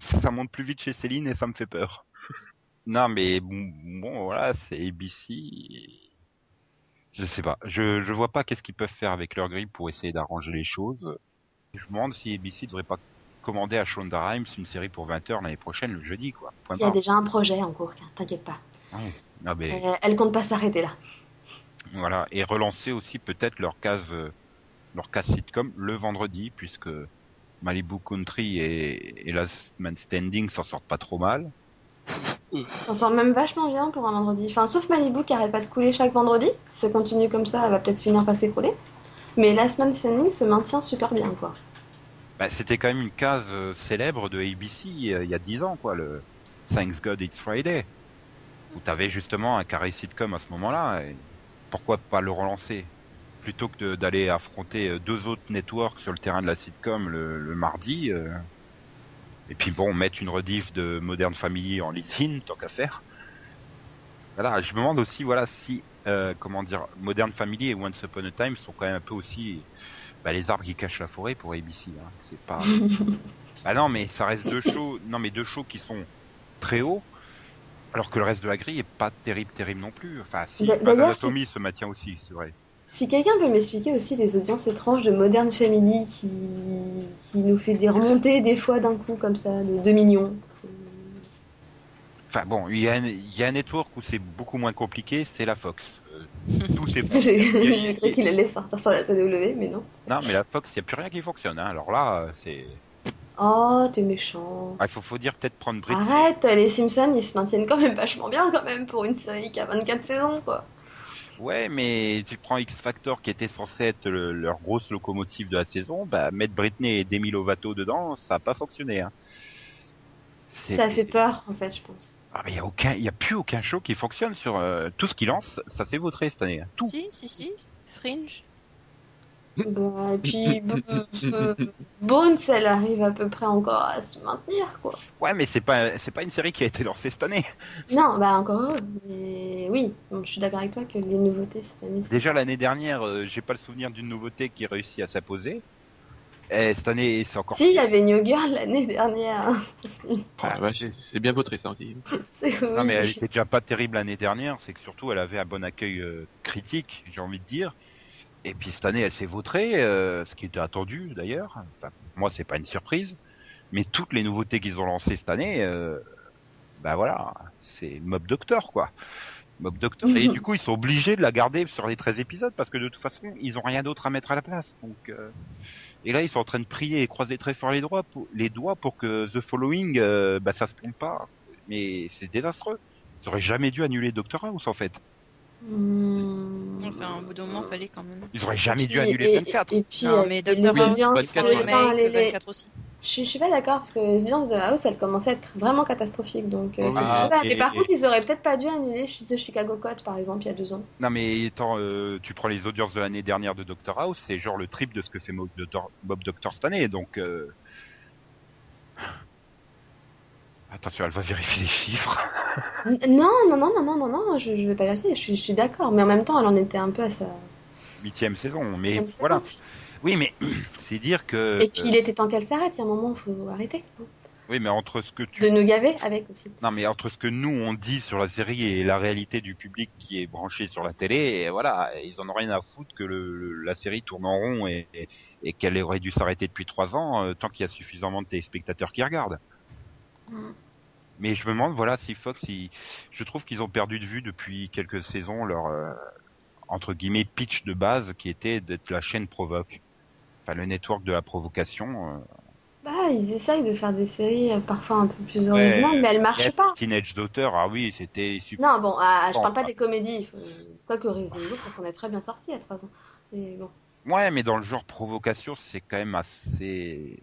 Ça monte plus vite chez Céline et ça me fait peur. Non, mais bon, bon, voilà, c'est ABC. Je sais pas. Je, je vois pas qu'est-ce qu'ils peuvent faire avec leur grille pour essayer d'arranger les choses. Je me demande si ABC devrait pas commander à Shonda Rhimes une série pour 20h l'année prochaine, le jeudi, quoi. Point Il y a déjà un projet en cours, t'inquiète pas. Ah, Euh, elle compte pas s'arrêter là. voilà. Et relancer aussi peut-être leur case euh, leur cast sitcom le vendredi, puisque Malibu Country et, et Last Man Standing s'en sortent pas trop mal. Ça sort même vachement bien pour un vendredi. Enfin, sauf Malibu qui arrête pas de couler chaque vendredi. Si ça continue comme ça, elle va peut-être finir par s'écrouler. Mais Last Man Standing se maintient super bien, quoi. Bah, c'était quand même une case euh, célèbre de ABC euh, il y a 10 ans, quoi, le Thanks God It's Friday. Où t'avais justement un carré sitcom à ce moment-là. Et pourquoi pas le relancer? Plutôt que d'aller affronter euh, deux autres networks sur le terrain de la sitcom le, le mardi. euh, Et puis bon, mettre une rediff de Modern Family en lead-in, tant qu'à faire. Voilà, je me demande aussi, voilà, si, euh, comment dire, Modern Family et Once Upon a Time sont quand même un peu aussi bah, les arbres qui cachent la forêt pour ABC. Hein. C'est pas. bah non, mais ça reste deux shows. Non, mais deux shows qui sont très hauts, alors que le reste de la grille est pas terrible, terrible non plus. Enfin, si d'ailleurs, Anatomy se maintient aussi, c'est vrai. Si quelqu'un peut m'expliquer aussi les audiences étranges de Modern Family qui, qui nous fait des remontées des fois d'un coup comme ça, de 2 millions? Enfin bon, il y, a un- il y a un network où c'est beaucoup moins compliqué, c'est la Fox. Euh, tout c'est. J'ai cru qu'il allait sortir sur la TW, mais non. Non, mais la Fox, il n'y a plus rien qui fonctionne. Hein. Alors là, c'est. Oh, t'es méchant. Ah, Il faut, faut dire peut-être prendre Britney. Arrête, les Simpsons, ils se maintiennent quand même vachement bien quand même pour une série qui a 24 saisons, quoi. Ouais, mais tu prends X Factor qui était censé être le- leur grosse locomotive de la saison, bah mettre Britney et Demi Lovato dedans, ça a pas fonctionné. Hein. Ça fait peur, en fait, je pense. Ah, mais il y a aucun, il y a plus aucun show qui fonctionne sur euh, tout ce qu'ils lancent, ça s'est vautré cette année. hein. Tout. Si, si, si. Fringe. Bah, et puis, B- Bones, elle arrive à peu près encore à se maintenir, quoi. Ouais, mais c'est pas, c'est pas une série qui a été lancée cette année. Non, bah encore heureux, mais oui, bon, je suis d'accord avec toi que les nouveautés cette année. Déjà l'année dernière, euh, j'ai pas le souvenir d'une nouveauté qui réussit à s'imposer. Et cette année, c'est encore. Si, il y avait New Girl l'année dernière. Ah, c'est bien voté ça aussi. Non, mais elle était déjà pas terrible l'année dernière, c'est que surtout elle avait un bon accueil euh, critique, j'ai envie de dire. Et puis cette année, elle s'est vautrée, euh, ce qui était attendu d'ailleurs. Enfin, moi, c'est pas une surprise. Mais toutes les nouveautés qu'ils ont lancées cette année, euh, bah voilà, c'est Mob Doctor quoi. Mob Doctor. Et du coup, ils sont obligés de la garder sur les 13 épisodes parce que de toute façon, ils ont rien d'autre à mettre à la place. Donc, euh, et là, ils sont en train de prier et croiser très fort les doigts pour, les doigts pour que The Following, euh, bah ça se pompe pas. Mais c'est désastreux. Ils auraient jamais dû annuler Doctor House en fait. Hmm. Enfin, au bout d'un moment, fallait quand même. Ils auraient jamais dû Et- annuler et- 24. Et, puis, non, euh, mais Doctor House, audiences, 24, ouais. enfin, les- le les- 24 aussi. Je suis, je suis pas d'accord parce que les audiences de House elles commençaient à être vraiment catastrophiques donc euh, Ah pas. et- mais par et- contre ils auraient peut-être pas dû annuler The Chicago Code par exemple il y a deux ans Non mais attends, euh, tu prends les audiences de l'année dernière de Doctor House, c'est genre le triple de ce que fait Mob Doctor, Bob Doctor cette année, donc. Euh... Attention, elle va vérifier les chiffres. Non non non non non non non je, je vais pas vérifier je suis, je suis d'accord mais en même temps elle en était un peu à sa Huitième saison, mais voilà. Oui, mais c'est dire que. et puis il était temps qu'elle s'arrête il y a un moment faut arrêter Oui, mais entre ce que tu. de nous gaver avec aussi Non, mais entre ce que nous on dit sur la série et la réalité du public qui est branché sur la télé, et voilà, ils en ont rien à foutre que le, le- la série tourne en rond et, et, et qu'elle aurait dû s'arrêter depuis trois ans, euh, tant qu'il y a suffisamment de téléspectateurs qui regardent. Mm. Mais je me demande, voilà, si Fox, je trouve qu'ils ont perdu de vue depuis quelques saisons leur euh, entre guillemets pitch de base qui était d'être la chaîne provoque, enfin le network de la provocation. euh, bah ils essayent de faire des séries euh, parfois un peu plus originales mais elles marchent pas Teenage Daughter, ah oui, c'était super. non bon ah, je parle pas des comédies faut- quoique Resident Evil on s'en est très bien sorti à trois ans mais bon Ouais, mais dans le genre provocation, c'est quand même assez.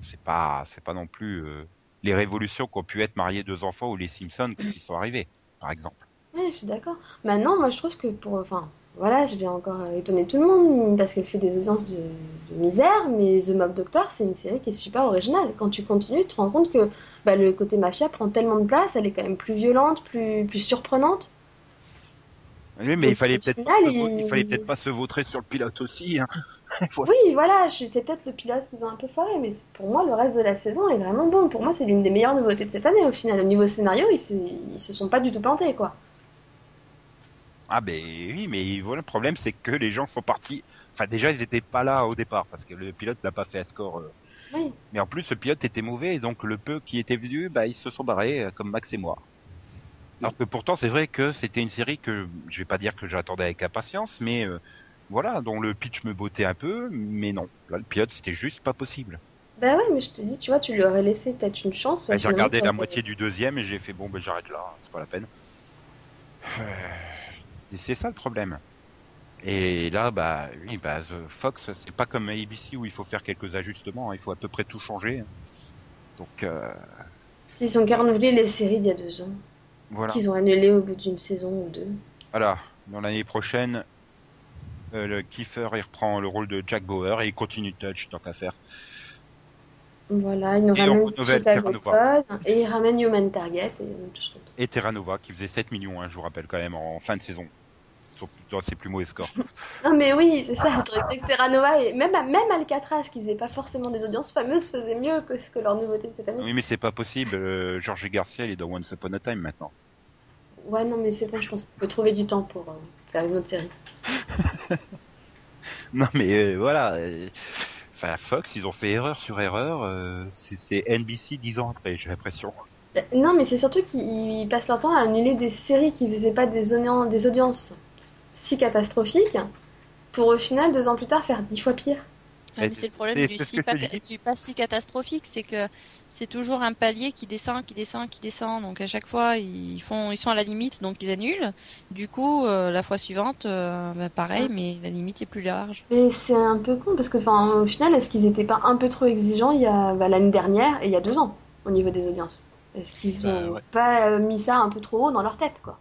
C'est pas, c'est pas non plus euh, les révolutions qu'ont pu être mariés deux enfants ou les Simpsons qui sont arrivés, par exemple. Oui, je suis d'accord. Maintenant, moi, je trouve que pour. Enfin, voilà, je vais encore étonner tout le monde parce qu'elle fait des audiences de, de misère, mais The Mob Doctor, c'est une série qui est super originale. Quand tu continues, tu te rends compte que bah, le côté mafia prend tellement de place, elle est quand même plus violente, plus, plus surprenante. Oui, mais Donc, il fallait peut-être, pas il- il fallait peut-être pas se vautrer sur le pilote aussi. Hein. Oui, voilà, c'est peut-être le pilote qu'ils ont un peu foiré, mais pour moi, le reste de la saison est vraiment bon. Pour moi, c'est l'une des meilleures nouveautés de cette année. Au final, au niveau scénario, ils se, ils se sont pas du tout plantés, quoi. Ah ben oui, mais voilà, le problème c'est que les gens sont partis. Enfin déjà ils étaient pas là au départ parce que le pilote n'a pas fait un score. euh. Oui. Mais en plus ce pilote était mauvais et donc le peu qui était venu, bah ils se sont barrés euh, comme Max et moi. Alors que pourtant c'est vrai que c'était une série que je vais pas dire que j'attendais avec impatience, mais euh, voilà, dont le pitch me bottait un peu, mais non. Là, le pilote, c'était juste pas possible. Bah ouais, mais je te dis, tu vois, tu lui aurais laissé peut-être une chance. Bah, j'ai regardé la moitié du deuxième et j'ai fait bon, ben j'arrête là, c'est pas la peine. Euh, Et c'est ça le problème. Et là, bah oui, bah The Fox, c'est pas comme ABC où il faut faire quelques ajustements, hein, il faut à peu près tout changer. Donc euh, Ils ont qu'à renouveler les séries d'il y a deux ans, voilà. qu'ils ont annulé au bout d'une saison ou deux. Voilà, dans l'année prochaine, le Kiefer il reprend le rôle de Jack Bauer et il continue Touch tant qu'à faire. Voilà, ils nous Et renouvelle Chicago et ils ramènent Human Target, et on est tous contents. Et Terra Nova qui faisait 7 millions, hein, je vous rappelle quand même, en fin de saison. Dans ses plus mauvais scores. Ah mais oui, c'est ça, le que Terra Nova, et même, même Alcatraz, qui faisait pas forcément des audiences fameuses, faisait mieux que ce que leur nouveauté cette année. Oui, mais c'est pas possible. euh, Georges Garcia, il est dans Once Upon a Time maintenant. Ouais, non, mais c'est bon, je pense qu'on peut trouver du temps pour euh, faire une autre série. Non, mais euh, voilà. euh, Enfin, Fox, ils ont fait erreur sur erreur. euh, c'est NBC 10 ans après, j'ai l'impression. Non, mais c'est surtout qu'ils ils passent leur temps à annuler des séries qui faisaient pas des, des audiences si catastrophiques, pour au final, deux ans plus tard, faire dix fois pire. Mais Et c'est le problème du, si pas, du si catastrophique, c'est que c'est toujours un palier qui descend, qui descend, qui descend. Donc à chaque fois, ils font, ils sont à la limite, donc ils annulent. Du coup, euh, la fois suivante, euh, bah, pareil, mais la limite est plus large. Mais c'est un peu con, parce que, enfin, au final, est-ce qu'ils étaient pas un peu trop exigeants il y a bah, l'année dernière et il y a deux ans, au niveau des audiences? Est-ce qu'ils Bah, ont ouais. pas euh, mis ça un peu trop haut dans leur tête, quoi?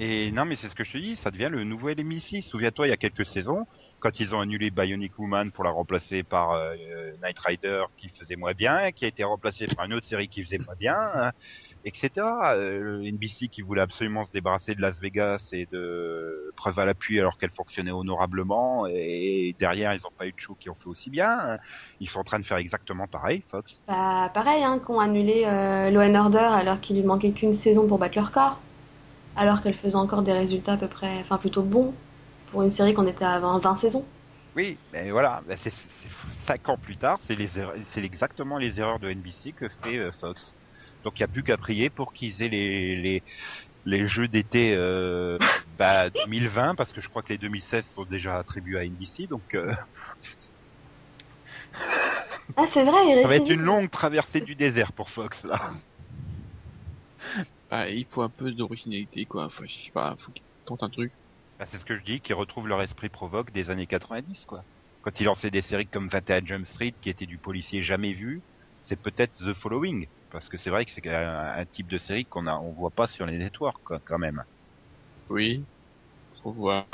Et non, mais c'est ce que je te dis, ça devient le nouvel NBC. Souviens-toi, il y a quelques saisons, quand ils ont annulé Bionic Woman pour la remplacer par euh, Knight Rider qui faisait moins bien, qui a été remplacée par une autre série qui faisait moins bien, hein, etc. Euh, NBC qui voulait absolument se débarrasser de Las Vegas et de preuve à l'appui alors qu'elle fonctionnait honorablement, et derrière ils n'ont pas eu de show qui ont fait aussi bien. Ils sont en train de faire exactement pareil, Fox. Bah, pareil, hein, qu'on annulé euh, Law and Order alors qu'il lui manquait qu'une saison pour battre leur corps, alors qu'elle faisait encore des résultats à peu près, enfin plutôt bons pour une série qu'on était à 20, 20 saisons. Oui, mais voilà, c'est c'est- cinq ans plus tard, c'est les erreurs- c'est exactement les erreurs de NBC que fait euh, Fox. Donc il n'y a plus qu'à prier pour qu'ils aient les, les, les jeux d'été euh, bah, 2020, parce que je crois que les 2016 sont déjà attribués à NBC, donc euh, Ah, c'est vrai, il ça va être une longue traversée du désert pour Fox là. Ah, il faut un peu d'originalité, quoi. Enfin, je sais pas, faut qu'ils tentent un truc. Bah, c'est ce que je dis, qu'ils retrouvent leur esprit provoque des années 90, quoi. Quand ils lançaient des séries comme 21 Jump Street, qui était du policier jamais vu, c'est peut-être The Following, parce que c'est vrai que c'est un, un type de série qu'on a, on voit pas sur les networks, quoi, quand même. Oui. Faut voir.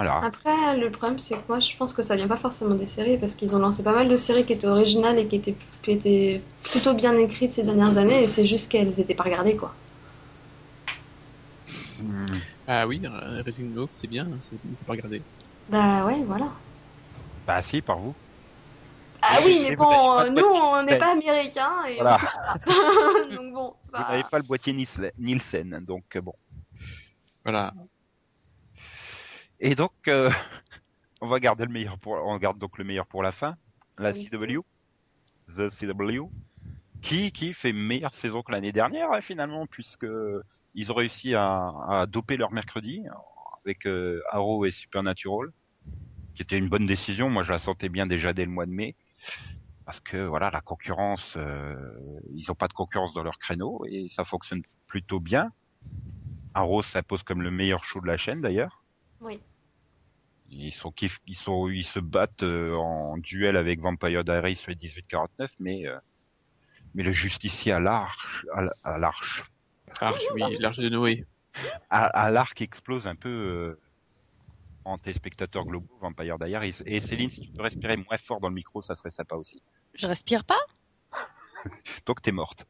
Voilà. Après, le problème, c'est que moi, je pense que ça vient pas forcément des séries, parce qu'ils ont lancé pas mal de séries qui étaient originales et qui étaient, qui étaient plutôt bien écrites ces dernières années, et c'est juste qu'elles étaient pas regardées, quoi. Ah oui, euh, Resident Evil, c'est bien, c'est pas regarder. Bah ouais, voilà. Bah si, par vous. Ah Oui, oui, mais vous bon, euh, nous, on n'est pas américains, et Voilà. donc bon, c'est Vous pas... n'avez pas le boîtier Nielsen- Nielsen, donc euh, bon. Voilà. Et donc, euh, on va garder le meilleur pour, on garde donc le meilleur pour la fin. La Oui. CW, The CW, qui qui fait meilleure saison que l'année dernière hein, finalement, puisque ils ont réussi à, à doper leur mercredi avec euh, Arrow et Supernatural, qui était une bonne décision. Moi, je la sentais bien déjà dès le mois de mai, parce que voilà, la concurrence, euh, ils n'ont pas de concurrence dans leur créneau et ça fonctionne plutôt bien. Arrow s'impose comme le meilleur show de la chaîne d'ailleurs. Oui. Ils sont kiff, ils sont, ils se battent euh, en duel avec Vampire Diaries sur les 1849, mais euh, mais le justicier à l'arche, à, l'arche, Arche, oui, l'arche de Noé. à, à l'arc explose un peu euh, en téléspectateurs globaux, Vampire Diaries. Et Céline, si tu peux respirer moins fort dans le micro, ça serait sympa aussi. Je respire pas? Donc t'es morte.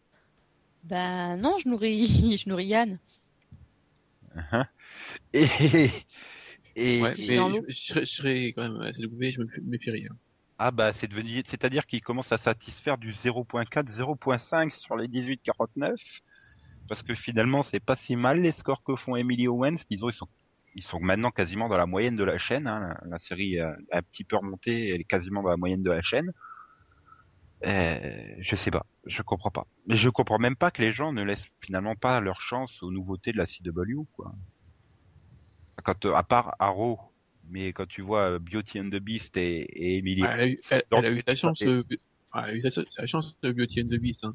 Ben non, je nourris, je nourris Yann. Hein Et et Ouais, si mais je, je serais- je serais quand même je me méfierais. hein. ah bah c'est devenu, c'est-à-dire qu'il commence à satisfaire du 0.4, 0.5 sur les 18-49, parce que finalement c'est pas si mal les scores que font Emily Owens. Disons ils sont ils sont maintenant quasiment dans la moyenne de la chaîne. hein. La, la série a un petit peu remonté, elle est quasiment dans la moyenne de la chaîne. Euh, je sais pas, je comprends pas. Mais je comprends même pas que les gens ne laissent finalement pas leur chance aux nouveautés de la CW, quoi. Quand, euh, à part Arrow, mais quand tu vois euh, Beauty and the Beast et, et Emily, Elle a eu, c'est elle, dans elle a eu sa chance, euh, elle a eu sa, sa chance de Beauty and the Beast. Hein.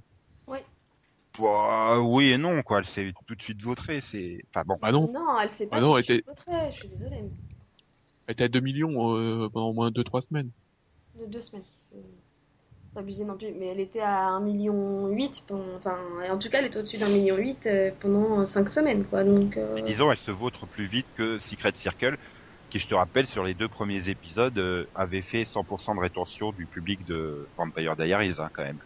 Bah, oui et non, quoi. Elle s'est tout de suite vautrée. C'est, enfin bon. Bah non, Non, elle sait pas. Ah non, je suis était- vautrée, Je suis désolée. elle était à 2 millions euh, pendant au moins 2-3 semaines. De deux semaines. Euh, abusé non plus. Mais elle était à 1,8 million. Enfin, en tout cas, elle était au-dessus d'un million 8 euh, pendant 5 semaines, quoi. Donc. euh, Disons, elle se vautre plus vite que Secret Circle, qui, je te rappelle, sur les deux premiers épisodes, euh, avait fait 100% de rétention du public de Vampire Diaries, hein, quand même.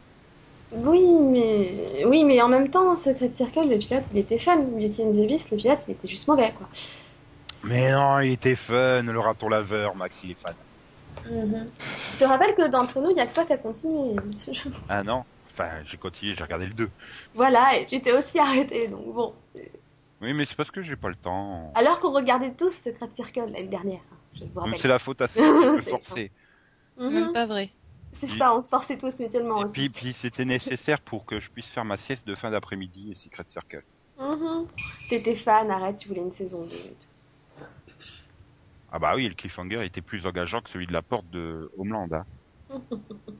Oui, mais oui, mais en même temps, Secret Circle, le pilote, il était fun. Beauty and the Beast, le pilote, il était juste mauvais, quoi. Mais non, il était fun, le raton laveur, Max, il est fan. Je te rappelle que d'entre nous, il y a que toi qui a continué. Ah non Enfin, j'ai continué, j'ai regardé le 2. Voilà, et tu t'es aussi arrêté, donc bon. Oui, mais c'est parce que j'ai pas le temps. Alors qu'on regardait tous Secret Circle l'année dernière. Je vous Donc rappelle. c'est la faute à C'est forcer. Mhm. Même pas vrai. C'est ça, on se forçait tous mutuellement Et aussi. puis, puis c'était nécessaire pour que je puisse faire ma sieste de fin d'après-midi et Secret Circle. Mhm. T'étais fan, arrête, tu voulais une saison 2. Ah bah oui, le cliffhanger était plus engageant que celui de la porte de Homeland. hein.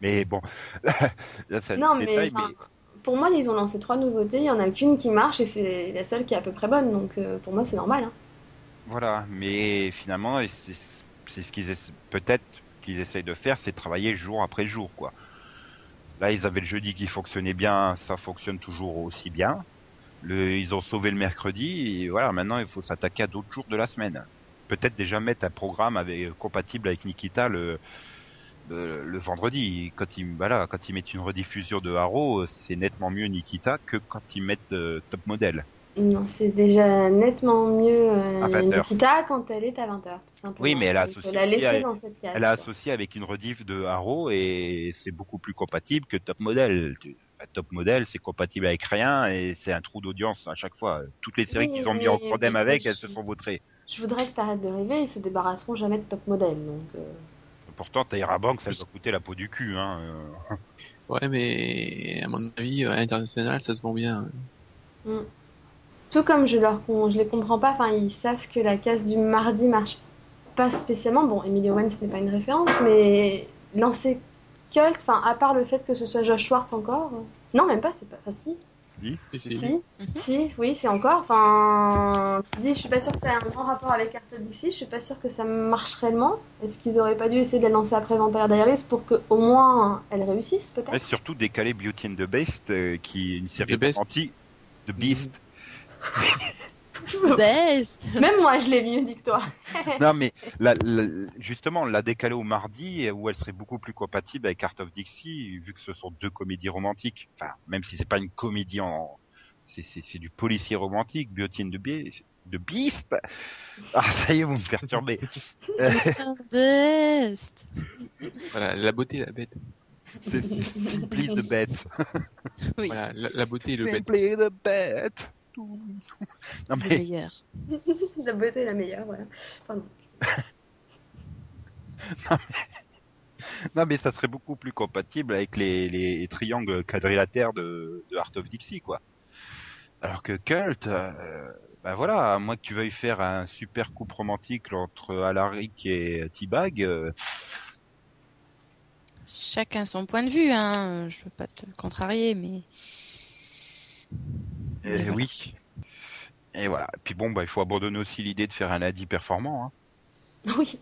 mais bon, là un Non, mais, détail, mais pour moi, ils ont lancé trois nouveautés, il y en a qu'une qui marche et c'est la seule qui est à peu près bonne, donc euh, pour moi, c'est normal. Hein. voilà. Mais finalement, c'est ce qu'ils peut-être qu'ils essayent de faire, c'est travailler jour après jour, quoi. Là, ils avaient le jeudi qui fonctionnait bien, ça fonctionne toujours aussi bien. Le, ils ont sauvé le mercredi, et voilà, maintenant il faut s'attaquer à d'autres jours de la semaine. Peut-être déjà mettre un programme avec, compatible avec Nikita le, le, le vendredi. Quand ils, voilà, quand ils mettent une rediffusion de Haro, c'est nettement mieux Nikita que quand ils mettent euh, Top Model. Non, c'est déjà nettement mieux euh, À 20 heures. Nikita quand elle est à 20h, tout simplement. Oui, mais elle a associé la avec- dans cette case. Elle a associé avec une rediff de Haro et c'est beaucoup plus compatible que Top Model. Tu- Top Model, c'est compatible avec rien et c'est un trou d'audience à chaque fois. Toutes les séries Oui, qu'ils ont mis en tandem avec, elles se sont vautrées. Je voudrais que t'arrêtes de rêver, ils se débarrasseront jamais de top modèle, donc... euh, Pourtant, Tyra Banks, ça doit coûter la peau du cul. Hein. euh. Ouais, mais à mon avis, à l'international, ça se vend bien. Mm. Tout comme je leur je les comprends pas, enfin ils savent que la case du mardi marche pas spécialement. Bon, Emily Owens n'est pas une référence, mais lancer Cult, enfin à part le fait que ce soit Josh Schwartz encore. euh, Non, même pas, c'est pas. Enfin, si, c'est- si, si, oui, c'est encore. Enfin, je suis pas sûre que ça ait un grand rapport avec Art of Dixie, je suis pas sûre que ça marche réellement. Est-ce qu'ils auraient pas dû essayer de la lancer après Vampire Diaries pour que au moins elle réussisse, peut-être? Mais surtout décaler Beauty and the Beast, euh, qui est une série Beast. anti The Beast. The best. Même moi, je l'ai mieux dit que toi. non, mais la, la- justement, la décaler au mardi, où elle serait beaucoup plus compatible avec Art of Dixie, vu que ce sont deux comédies romantiques. Enfin, même si c'est pas une comédie en, c'est, c'est, c'est du policier romantique, Beauty and the Beast. The Beast Ah, ça y est, vous me perturbez. The best. Voilà, la beauté et la bête. c'est Simply the Bête. Oui, Voilà, la, la beauté et le bête. Simply the Bête. Non le mais, meilleur. La beauté est la meilleure, voilà. Pardon. non mais ça serait beaucoup plus compatible avec les, les triangles quadrilatères de, de Art of Dixie, quoi. Alors que Cult, euh, ben voilà, à moins que tu veuilles faire un super couple romantique entre Alaric et T-Bag, euh, Chacun son point de vue, hein. Je veux pas te contrarier, mais voilà. oui. Et voilà. Et puis bon, bah, il faut abandonner aussi l'idée de faire un lundi performant. Hein, Oui.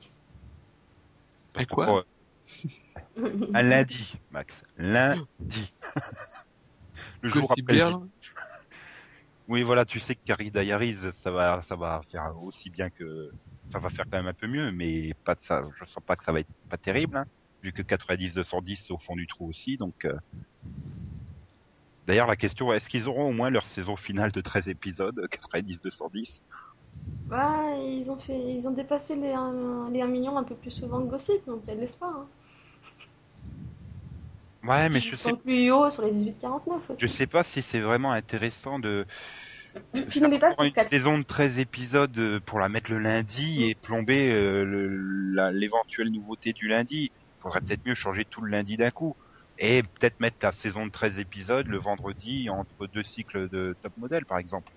parce quoi pour- Un lundi, Max. Lundi. le jour après le Girl, Oui, voilà, tu sais que Carrie Diaries, ça va, ça va faire aussi bien que, ça va faire quand même un peu mieux, mais pas de ça, je sens pas que ça va être pas terrible, hein, vu que 90 210 c'est au fond du trou aussi, donc. euh. D'ailleurs, la question, est-ce qu'ils auront au moins leur saison finale de 13 épisodes, 90 210 Bah, ils ont fait, ils ont dépassé les 1, les 1 million un peu plus souvent que Gossip, donc il y a de l'espoir. Hein. Ouais, mais ils je sont sais, plus haut sur les 18-49 aussi. je sais pas si c'est vraiment intéressant de. Pas faire une saison de 13 épisodes euh, pour la mettre le lundi et plomber euh, l'éventuelle nouveauté du lundi? Il faudrait peut-être mieux changer tout le lundi d'un coup. Et peut-être mettre ta saison de 13 épisodes le vendredi entre deux cycles de top modèle, par exemple.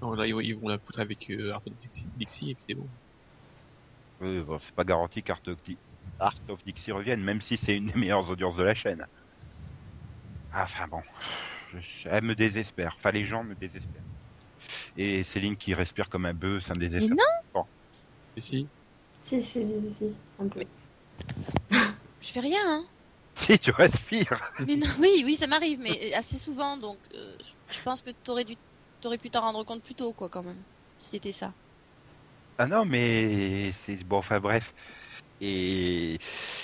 Non, là, ils vont- la foutre avec euh, Art of Dixie, et puis c'est bon. Oui, bon, c'est pas garanti qu'Art of, Di- Art of Dixie revienne, même si c'est une des meilleures audiences de la chaîne. Enfin bon, je- elle me désespère. Enfin, les gens me désespèrent. Et Céline qui respire comme un bœuf, ça me désespère. Et si Si, si, si, si, un peu. Je fais rien, hein. Si tu respires. Mais non, oui, oui, ça m'arrive, mais assez souvent, donc euh, je pense que t'aurais dû, t'aurais pu t'en rendre compte plus tôt, quoi, quand même, si c'était ça. Ah non, mais c'est bon. Enfin bref. Et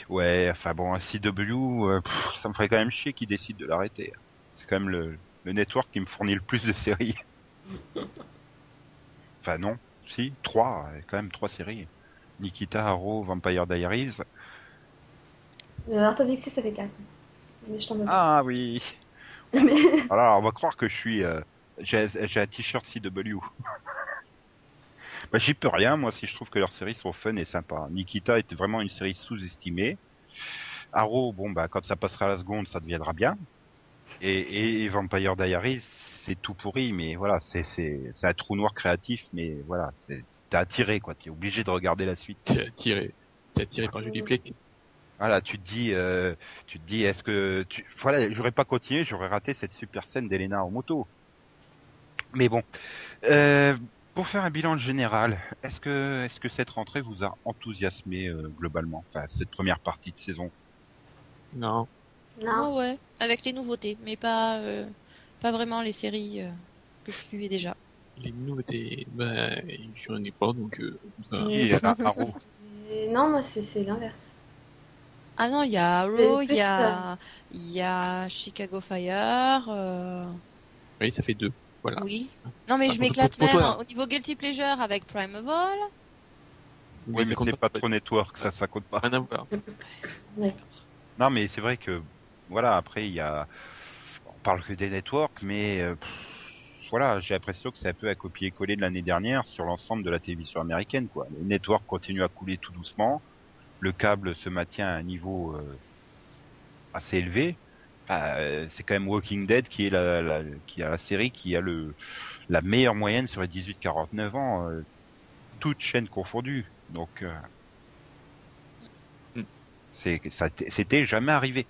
ouais, enfin bon, CW, euh, pff, ça me ferait quand même chier qu'ils décident de l'arrêter. C'est quand même le, le network qui me fournit le plus de séries. Enfin non, si trois, euh, quand même trois séries. Nikita, Arrow, Vampire Diaries. Le Art of Dixie, ça fait 4. Mais je t'en veux pas. Ah oui. Mais... Alors on va croire que je suis, euh, j'ai un t-shirt CW. bah j'y peux rien, moi si je trouve que leurs séries sont fun et sympas. Nikita était vraiment une série sous-estimée. Arrow, bon bah quand ça passera à la seconde, ça deviendra bien. Et, et, et Vampire Diaries, c'est tout pourri, mais voilà, c'est c'est c'est un trou noir créatif, mais voilà, c'est t'es attiré quoi, t'es obligé de regarder la suite. T'es attiré. T'es attiré par Julie Plec. Voilà, tu te dis, euh, tu te dis, est-ce que tu, voilà, j'aurais pas continué, j'aurais raté cette super scène d'Elena en moto. Mais bon, euh, pour faire un bilan général, est-ce que, est-ce que cette rentrée vous a enthousiasmé euh, globalement, enfin cette première partie de saison? Non. Non. Ouais, ouais, avec les nouveautés, mais pas, euh, pas vraiment les séries euh, que je suivais déjà. Les nouveautés, bah, je n'en ai pas, donc euh, ça. Et Non, moi, c'est c'est l'inverse. Ah non, il y a Arrow, il y a, il y a Chicago Fire, euh, Oui, ça fait deux. Voilà. oui. Non mais Ah, je pour- m'éclate pour même toi. au niveau Guilty Pleasure avec Primeval. Oui, mais c'est pas trop network, ça, ça compte pas. Rien à voir. Non, mais c'est vrai que, voilà, après, il y a, on parle que des networks, mais, euh, pff, voilà, j'ai l'impression que c'est un peu à copier-coller de l'année dernière sur l'ensemble de la télévision américaine, quoi. Les networks continuent à couler tout doucement, le câble se maintient à un niveau euh, assez élevé. Euh, c'est quand même Walking Dead qui est la, la- qui a la série qui a le la meilleure moyenne sur les 18-49 ans, euh, toutes chaînes confondues. Donc, euh, Mm. c'est ça t- c'était jamais arrivé.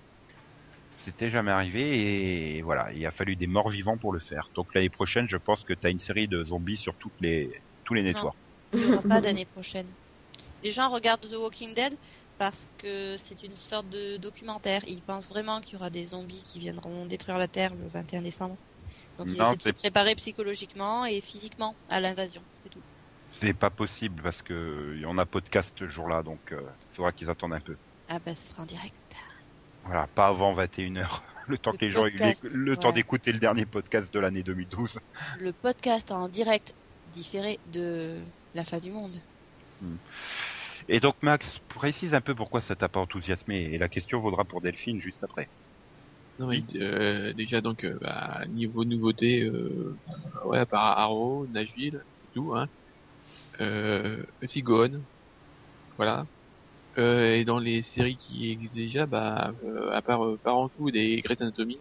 C'était jamais arrivé et voilà, il a fallu des morts vivants pour le faire. Donc l'année prochaine, je pense que tu as une série de zombies sur toutes les tous les networks. Il n'y aura pas d'année prochaine. Les gens regardent The Walking Dead parce que c'est une sorte de documentaire. Ils pensent vraiment qu'il y aura des zombies qui viendront détruire la Terre le 21 décembre. Donc ils Non, essaient de se préparer psychologiquement et physiquement à l'invasion, c'est tout. C'est pas possible parce que on a podcast ce jour-là, donc il faudra qu'ils attendent un peu. Ah bah ce sera en direct. Voilà, pas avant 21h. Le temps Le que les gens aient le temps d'écouter le dernier podcast de l'année 2012. Le podcast en direct différé de la fin du monde. Et donc Max, précise un peu pourquoi ça t'a pas enthousiasmé et la question vaudra pour Delphine juste après. Non, mais euh, déjà, donc, euh, bah, niveau nouveauté, euh, ouais, à part Arrow, Nashville, c'est tout, hein. Euh, aussi Gone, voilà. Euh, et dans les séries qui existent déjà, bah, euh, à part euh, Parenthood et Grey's Anatomy,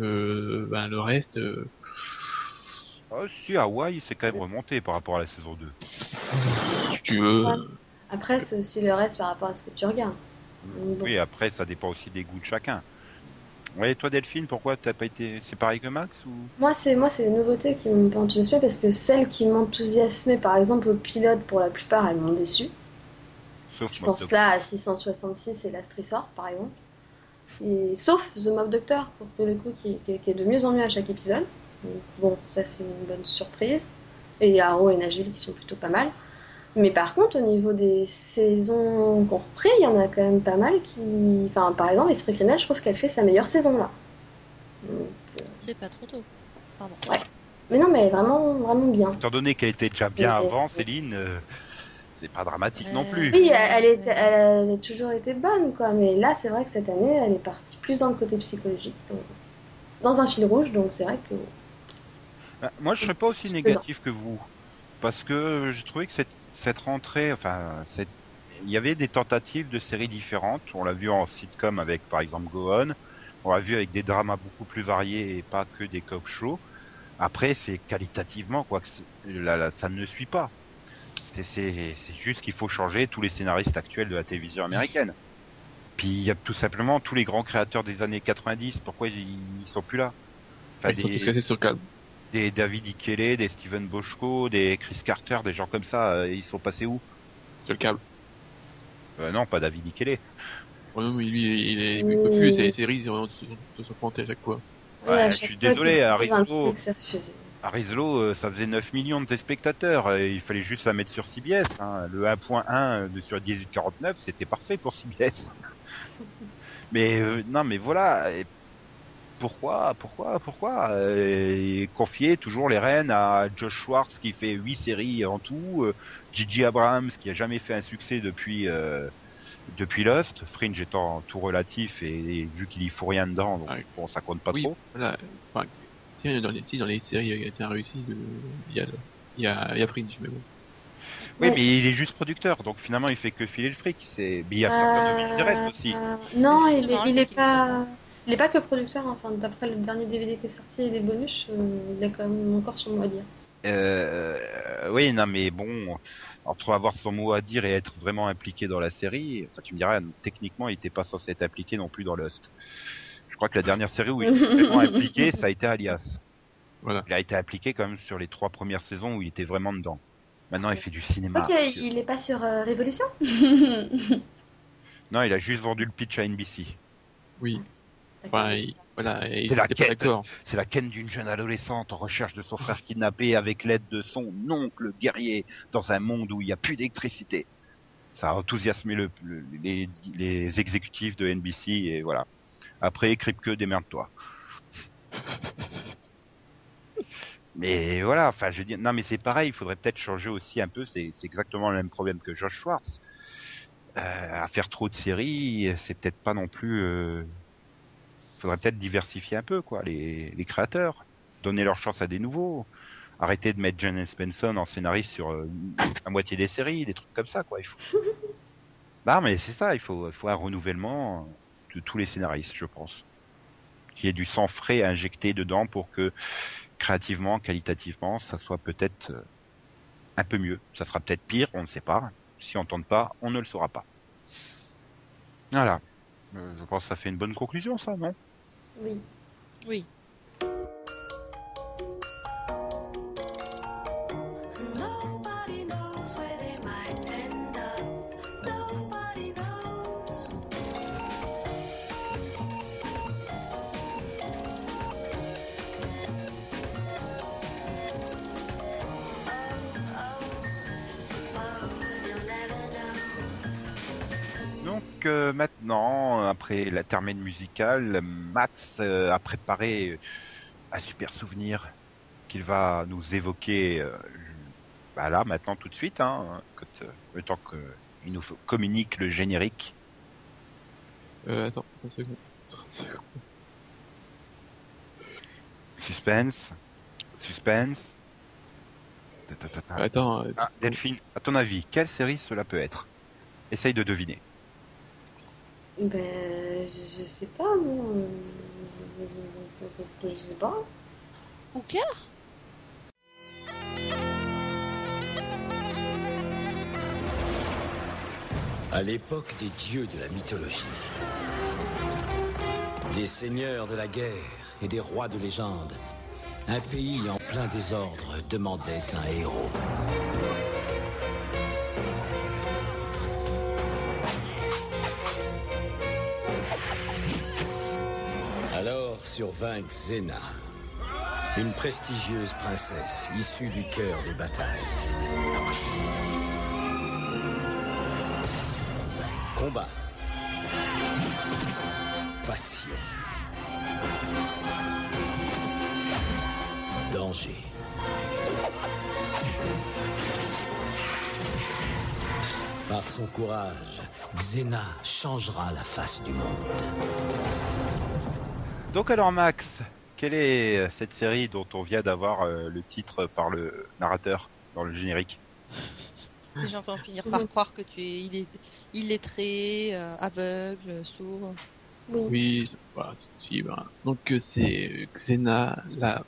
euh, bah, le reste, euh, Oh, si Hawaï, c'est quand même remonté par rapport à la saison 2. si tu veux, Ouais. Après, c'est aussi le reste par rapport à ce que tu regardes. Bon. Oui, après ça dépend aussi des goûts de chacun. Ouais, toi Delphine, pourquoi t'as pas été C'est pareil que Max ou? Moi, c'est moi, c'est les nouveautés qui m'ont pas enthousiasmé parce que celles qui m'enthousiasmaient, par exemple, au pilote, pour la plupart, elles m'ont déçu. Sauf Je Mob pense Doctor. là à 666 et la Stressor, par exemple. Et, sauf The Mob Doctor, pour le coup, qui, qui- qui est de mieux en mieux à chaque épisode. Donc, bon, ça c'est une bonne surprise. Et il y a Arrow et Nashville qui sont plutôt pas mal. Mais par contre, au niveau des saisons qu'on repris, il y en a quand même pas mal qui. Enfin, par exemple, Esprit Criminel, je trouve qu'elle fait sa meilleure saison là. C'est pas trop tôt. Pardon. Ouais. Mais non, mais elle est vraiment, vraiment bien. Étant donné qu'elle était déjà bien avant. Céline, euh, c'est pas dramatique non Euh, plus. Oui, elle, elle, est- elle a toujours été bonne, quoi. Mais là, c'est vrai que cette année, elle est partie plus dans le côté psychologique, donc- dans un fil rouge. Donc c'est vrai que Ah, Moi, je serais pas aussi négatif que vous, parce que j'ai trouvé que cette, cette rentrée, enfin, cette- il y avait des tentatives de séries différentes. On l'a vu en sitcom avec, par exemple, Go On. L'a vu avec des dramas beaucoup plus variés et pas que des cop shows. Après, c'est qualitativement, quoi, que c'est- là, là, ça ne suit pas. C'est- juste qu'il faut changer tous les scénaristes actuels de la télévision américaine. Puis il y a tout simplement tous les grands créateurs des années 90, pourquoi ils, ils sont plus là? Enfin, Ils sont des- tous cassés sur câble. Des David Ikele, des Steven Boschko, des Chris Carter, des gens comme ça, euh, ils sont passés où? Sur le câble. Euh, Non, pas David Ikele. Oh non, mais lui, il est, il est Oui. plus, les séries, ils sont, se sont plantés à chaque fois. Ouais, à je chaque suis fois désolé, refusé. Arizlo, euh, ça faisait 9 millions de téléspectateurs, il fallait juste la mettre sur CBS. Hein. Le 1.1 de sur 1849, c'était parfait pour CBS. mais euh, non, mais voilà. et pourquoi, pourquoi, pourquoi euh, confier toujours les rênes à Josh Schwartz qui fait 8 séries en tout, euh, Gigi Abrams qui a jamais fait un succès depuis euh, depuis Lost, Fringe étant tout relatif et, et vu qu'il y faut rien dedans, donc Ouais. bon, ça compte pas oui, trop. voilà. Enfin, tiens, dans les, si, dans les séries, il y a été réussi, de, il y a, il y a, il y a Fringe, mais bon. Oui, mais il est juste producteur, donc finalement il fait que filer le fric. C'est, mais il y a personne qui reste aussi. Euh, Non, il est, il est pas. Il est pas que producteur, hein. enfin, d'après le dernier DVD qui est sorti et les bonus, euh, il a quand même encore son mot à dire. Euh, oui, non, mais bon, entre avoir son mot à dire et être vraiment impliqué dans la série, enfin, tu me diras, techniquement, il était pas censé être impliqué non plus dans Lost. Je crois que la dernière série où il était vraiment impliqué, ça a été Alias. Voilà. Il a été impliqué quand même sur les trois premières saisons où il était vraiment dedans. Maintenant, il fait du cinéma. il est pas sur euh, Révolution? Non, il a juste vendu le pitch à NBC. Oui. Enfin, il- voilà, et ils C'est la la quête d'une jeune adolescente en recherche de son frère kidnappé avec l'aide de son oncle guerrier dans un monde où il n'y a plus d'électricité. Ça a enthousiasmé le, le- les, les exécutifs de NBC et voilà. Après, Kripke, démerde-toi. Mais voilà, enfin, je veux dire, non, mais c'est pareil, il faudrait peut-être changer aussi un peu, c'est c'est exactement le même problème que Josh Schwartz. Euh, à faire trop de séries, c'est peut-être pas non plus, euh, faudrait peut-être diversifier un peu, quoi, les, les créateurs. Donner leur chance à des nouveaux. Arrêter de mettre Jen Spenson en scénariste sur euh, la moitié des séries, des trucs comme ça, quoi. Il faut. bah, mais c'est ça, il faut, il faut un renouvellement de tous les scénaristes, je pense. Qu'il y ait du sang frais à injecter dedans pour que créativement, qualitativement, ça soit peut-être euh, un peu mieux. Ça sera peut-être pire, on ne sait pas. Si on tente pas, on ne le saura pas. Voilà. Euh, je pense que ça fait une bonne conclusion, ça, non? Oui. Oui. Nobody knows where they might end up. Nobody knows. Suppose you'll never know. Donc euh, maintenant, après la termine musicale, Max euh, a préparé un super souvenir qu'il va nous évoquer euh, bah là, maintenant, tout de suite, hein, quand, euh, le temps qu'il nous communique le générique. Euh, attends, 30 secondes. 30 secondes. Suspense, suspense. Attends, euh, Ah, Delphine, à ton avis, quelle série cela peut être? Essaye de deviner. Ben, je, je sais pas, moi. euh, Je, je sais pas. Hooker À l'époque des dieux de la mythologie, des seigneurs de la guerre et des rois de légende, un pays en plein désordre demandait un héros. Alors survint Xena, une prestigieuse princesse issue du cœur des batailles. Combat. Passion. Danger. Par son courage, Xena changera la face du monde. Donc alors Max, quelle est euh, cette série dont on vient d'avoir euh, le titre par le narrateur dans le générique? Les gens vont finir par croire que tu es illé- illettré, euh, aveugle, sourd. Oui. oui, voilà, si, ben, donc c'est Xena, la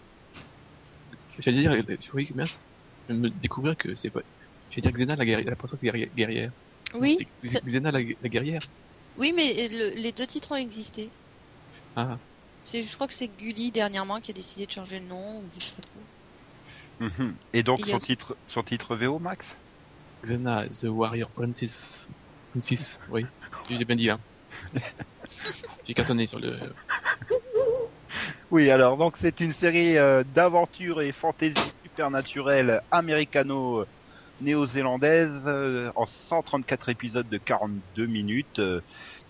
J'allais dire, tu vois, bien, je viens de me découvrir que c'est pas. J'allais dire Xena la guerrière, la princesse guerri- guerrière. Oui, Xena la, la guerrière. oui, mais le- les deux titres ont existé. Ah, je crois que c'est Gulli dernièrement qui a décidé de changer le nom, ou je sais pas trop. Mhm. Et donc son aussi- titre, son titre VO, Max? Xena, The Warrior Princess. Princess, oui. J'ai bien dit, hein. J'ai cartonné sur le. Oui, alors donc c'est une série euh, d'aventure et fantasy supernaturelle américano-néo-zélandaise euh, en 134 épisodes de 42 minutes, euh,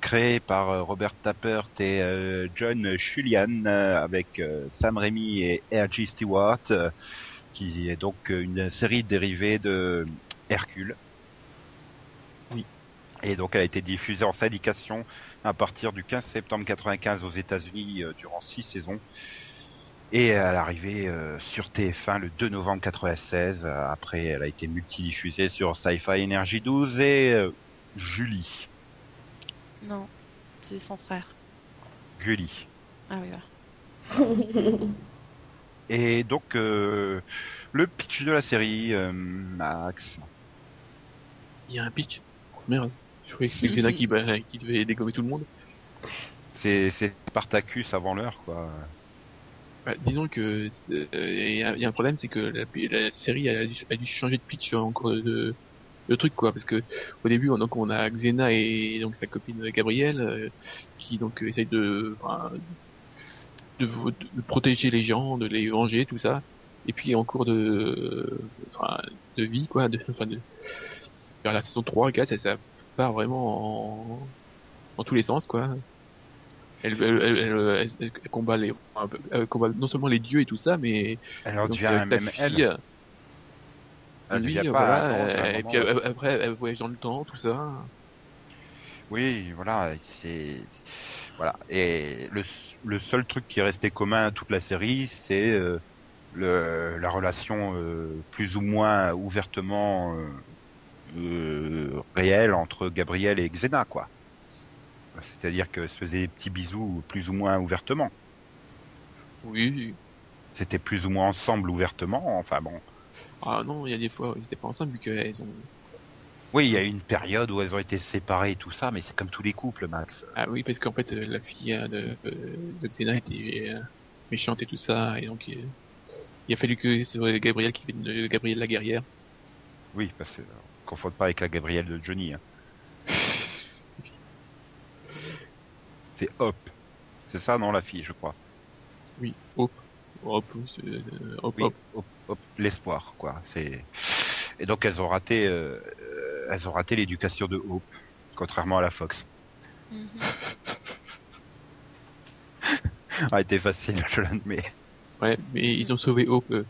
créée par euh, Robert Tappert et euh, John Julian euh, avec euh, Sam Raimi et R.G. Stewart, euh, qui est donc une série dérivée de Hercule. Oui. Et donc elle a été diffusée en syndication à partir du 15 septembre 95 aux États-Unis durant six saisons. Et elle est arrivée sur TF1 le 2 novembre 96. Euh, Après, elle a été multidiffusée sur Sci-Fi Energy 12 et Julie. Non, c'est son frère. Gulli. Ah oui, voilà. Et donc, euh, le pitch de la série, euh, Max. Il y a un pitch. Merde. Je croyais que c'était qui, bah, qui devait dégommer tout le monde. C'est c'est Spartacus avant l'heure, quoi. Bah, disons que euh, il y, a il y a un problème, c'est que la, la série a dû, a dû changer de pitch en cours de, de truc quoi, parce que au début on, donc on a Xena et donc sa copine Gabrielle euh, qui donc euh, essayent de, de, de protéger les gens, de les venger tout ça, et puis en cours de, de vie quoi, de, enfin de, vers la saison 3 4 ça, ça part vraiment en, en tous les sens quoi. Elle, elle, elle, elle- combat les, elle combat non seulement les dieux et tout ça, mais Elle donc, devient euh, même elle. Elle lui, euh, pas voilà, un euh, et puis euh, après elle voyage dans le temps, tout ça. Oui, voilà, c'est voilà. Et le, le seul truc qui est resté commun à toute la série, c'est euh, le la relation euh, plus ou moins ouvertement euh, euh, réelle entre Gabriel et Xena, quoi. C'est-à-dire que se faisaient des petits bisous plus ou moins ouvertement. Oui. C'était plus ou moins ensemble ouvertement. Enfin bon. Ah non, il y a des fois ils étaient pas ensemble vu qu'elles ont. Oui, il y a eu une période où elles ont été séparées et tout ça, mais c'est comme tous les couples, Max. Ah oui, parce qu'en fait euh, la fille euh, de, euh, de Xena était euh, méchante et tout ça, et donc il, il a fallu que ce soit Gabriel qui vienne de Gabriel la guerrière. Oui, parce que euh, confondre pas avec la Gabrielle de Johnny. hein. C'est Hop. C'est ça, non, la fille, je crois. Oui, hop, hop, euh, hop, Oui, hop. Hop, Hop, l'espoir, quoi. C'est. Et donc elles ont raté, euh, euh, elles ont raté l'éducation de Hope, contrairement à la Fox. Mhm. Ah, été facile, je l'admets. Ouais, mais ils ont sauvé Hope. euh.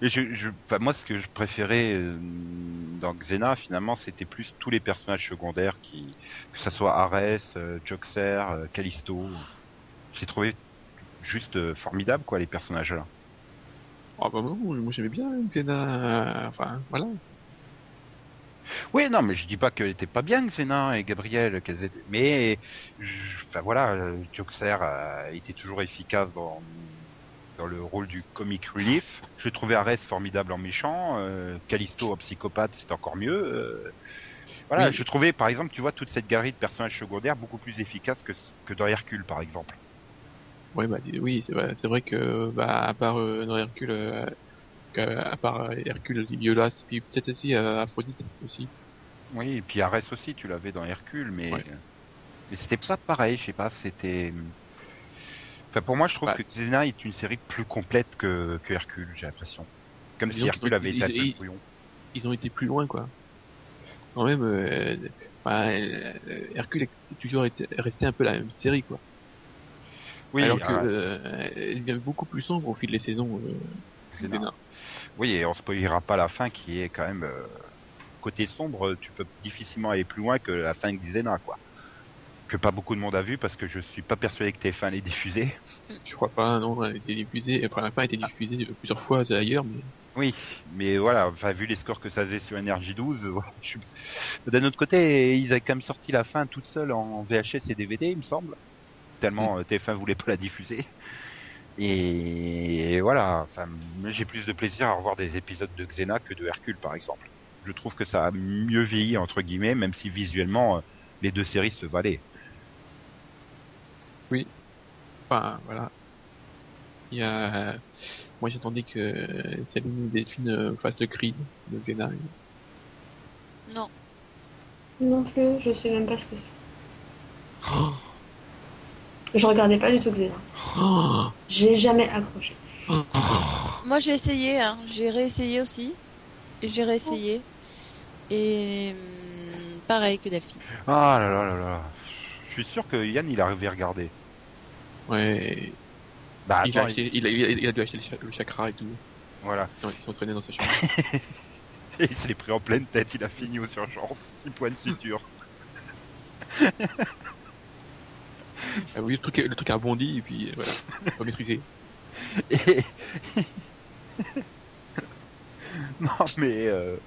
Et je, je, moi, ce que je préférais euh, dans Xena, finalement, c'était plus tous les personnages secondaires qui, que ça soit Ares, Joxer, Callisto. J'ai trouvé juste formidable, quoi, les personnages là. Bah non, moi j'aimais bien Xena, enfin voilà. Oui, non, mais je dis pas qu'elle était pas bien, Xena et Gabriel, qu'elles étaient, mais, je- enfin voilà, Joxer euh, était toujours efficace dans dans le rôle du comic relief. Je trouvais Ares formidable en méchant, euh, Callisto en psychopathe, c'est encore mieux. euh, voilà, Oui. je trouvais, par exemple, tu vois, toute cette galerie de personnages secondaires beaucoup plus efficace que que dans Hercule, par exemple. Ouais bah oui, c'est vrai, c'est vrai que bah à part euh, dans Hercule, euh, qu'à- à part euh, Hercule, puis peut-être aussi euh, Aphrodite aussi. Oui, et puis Ares aussi, tu l'avais dans Hercule, mais Ouais. mais c'était pas pareil, je sais pas, c'était. Enfin, pour moi, je trouve Bah. que Xena est une série plus complète que, que Hercule, j'ai l'impression. Comme si Hercule ont- avait été ils- un peu ils- ont été plus loin quoi. Quand même, euh, bah, euh, Hercule est toujours été, resté un peu la même série quoi. Oui, Alors que ah, euh, elle devient beaucoup plus sombre au fil des saisons. Euh. Xena. Oui, et on spoilera pas la fin qui est quand même euh, côté sombre. Tu peux difficilement aller plus loin que la fin de Xena, quoi. Que pas beaucoup de monde a vu parce que je suis pas persuadé que TF1 l'ait diffusé. Je crois pas, non, elle a été diffusée. Enfin, la fin a été diffusée plusieurs fois ailleurs, mais Oui, mais voilà, enfin vu les scores que ça faisait sur Energy 12, voilà, je suis- d'un autre côté, ils avaient quand même sorti la fin toute seule en VHS et DVD, il me semble. Tellement euh, TF1 voulait pas la diffuser. Et voilà, enfin, j'ai plus de plaisir à revoir des épisodes de Xena que de Hercule, par exemple. Je trouve que ça a mieux vieilli, entre guillemets, même si visuellement, euh, les deux séries se valaient. Enfin, voilà. Il y a... Moi, j'attendais que Céline Delphine fassent le cri de Xena. Non. Non plus, je sais même pas ce que c'est. Je regardais pas du tout Xena. Oh J'ai jamais accroché. Moi j'ai essayé, hein. j'ai réessayé aussi. J'ai réessayé. Et hum, pareil que Delphine. Ah là là là là. Je suis sûr que Yann, il regarder. Ouais. Bah il, a attends, acheté- il, a, il a- il a dû acheter le, cha- le chakra et tout. voilà. Ils sont, ils sont traînés dans sa chambre. Et il se l'est pris en pleine tête, il a fini aux urgences. Il pointe suture. Ah oui, le truc, le truc a rebondi et puis euh, voilà, pas maîtrisé. Et... non mais... Euh...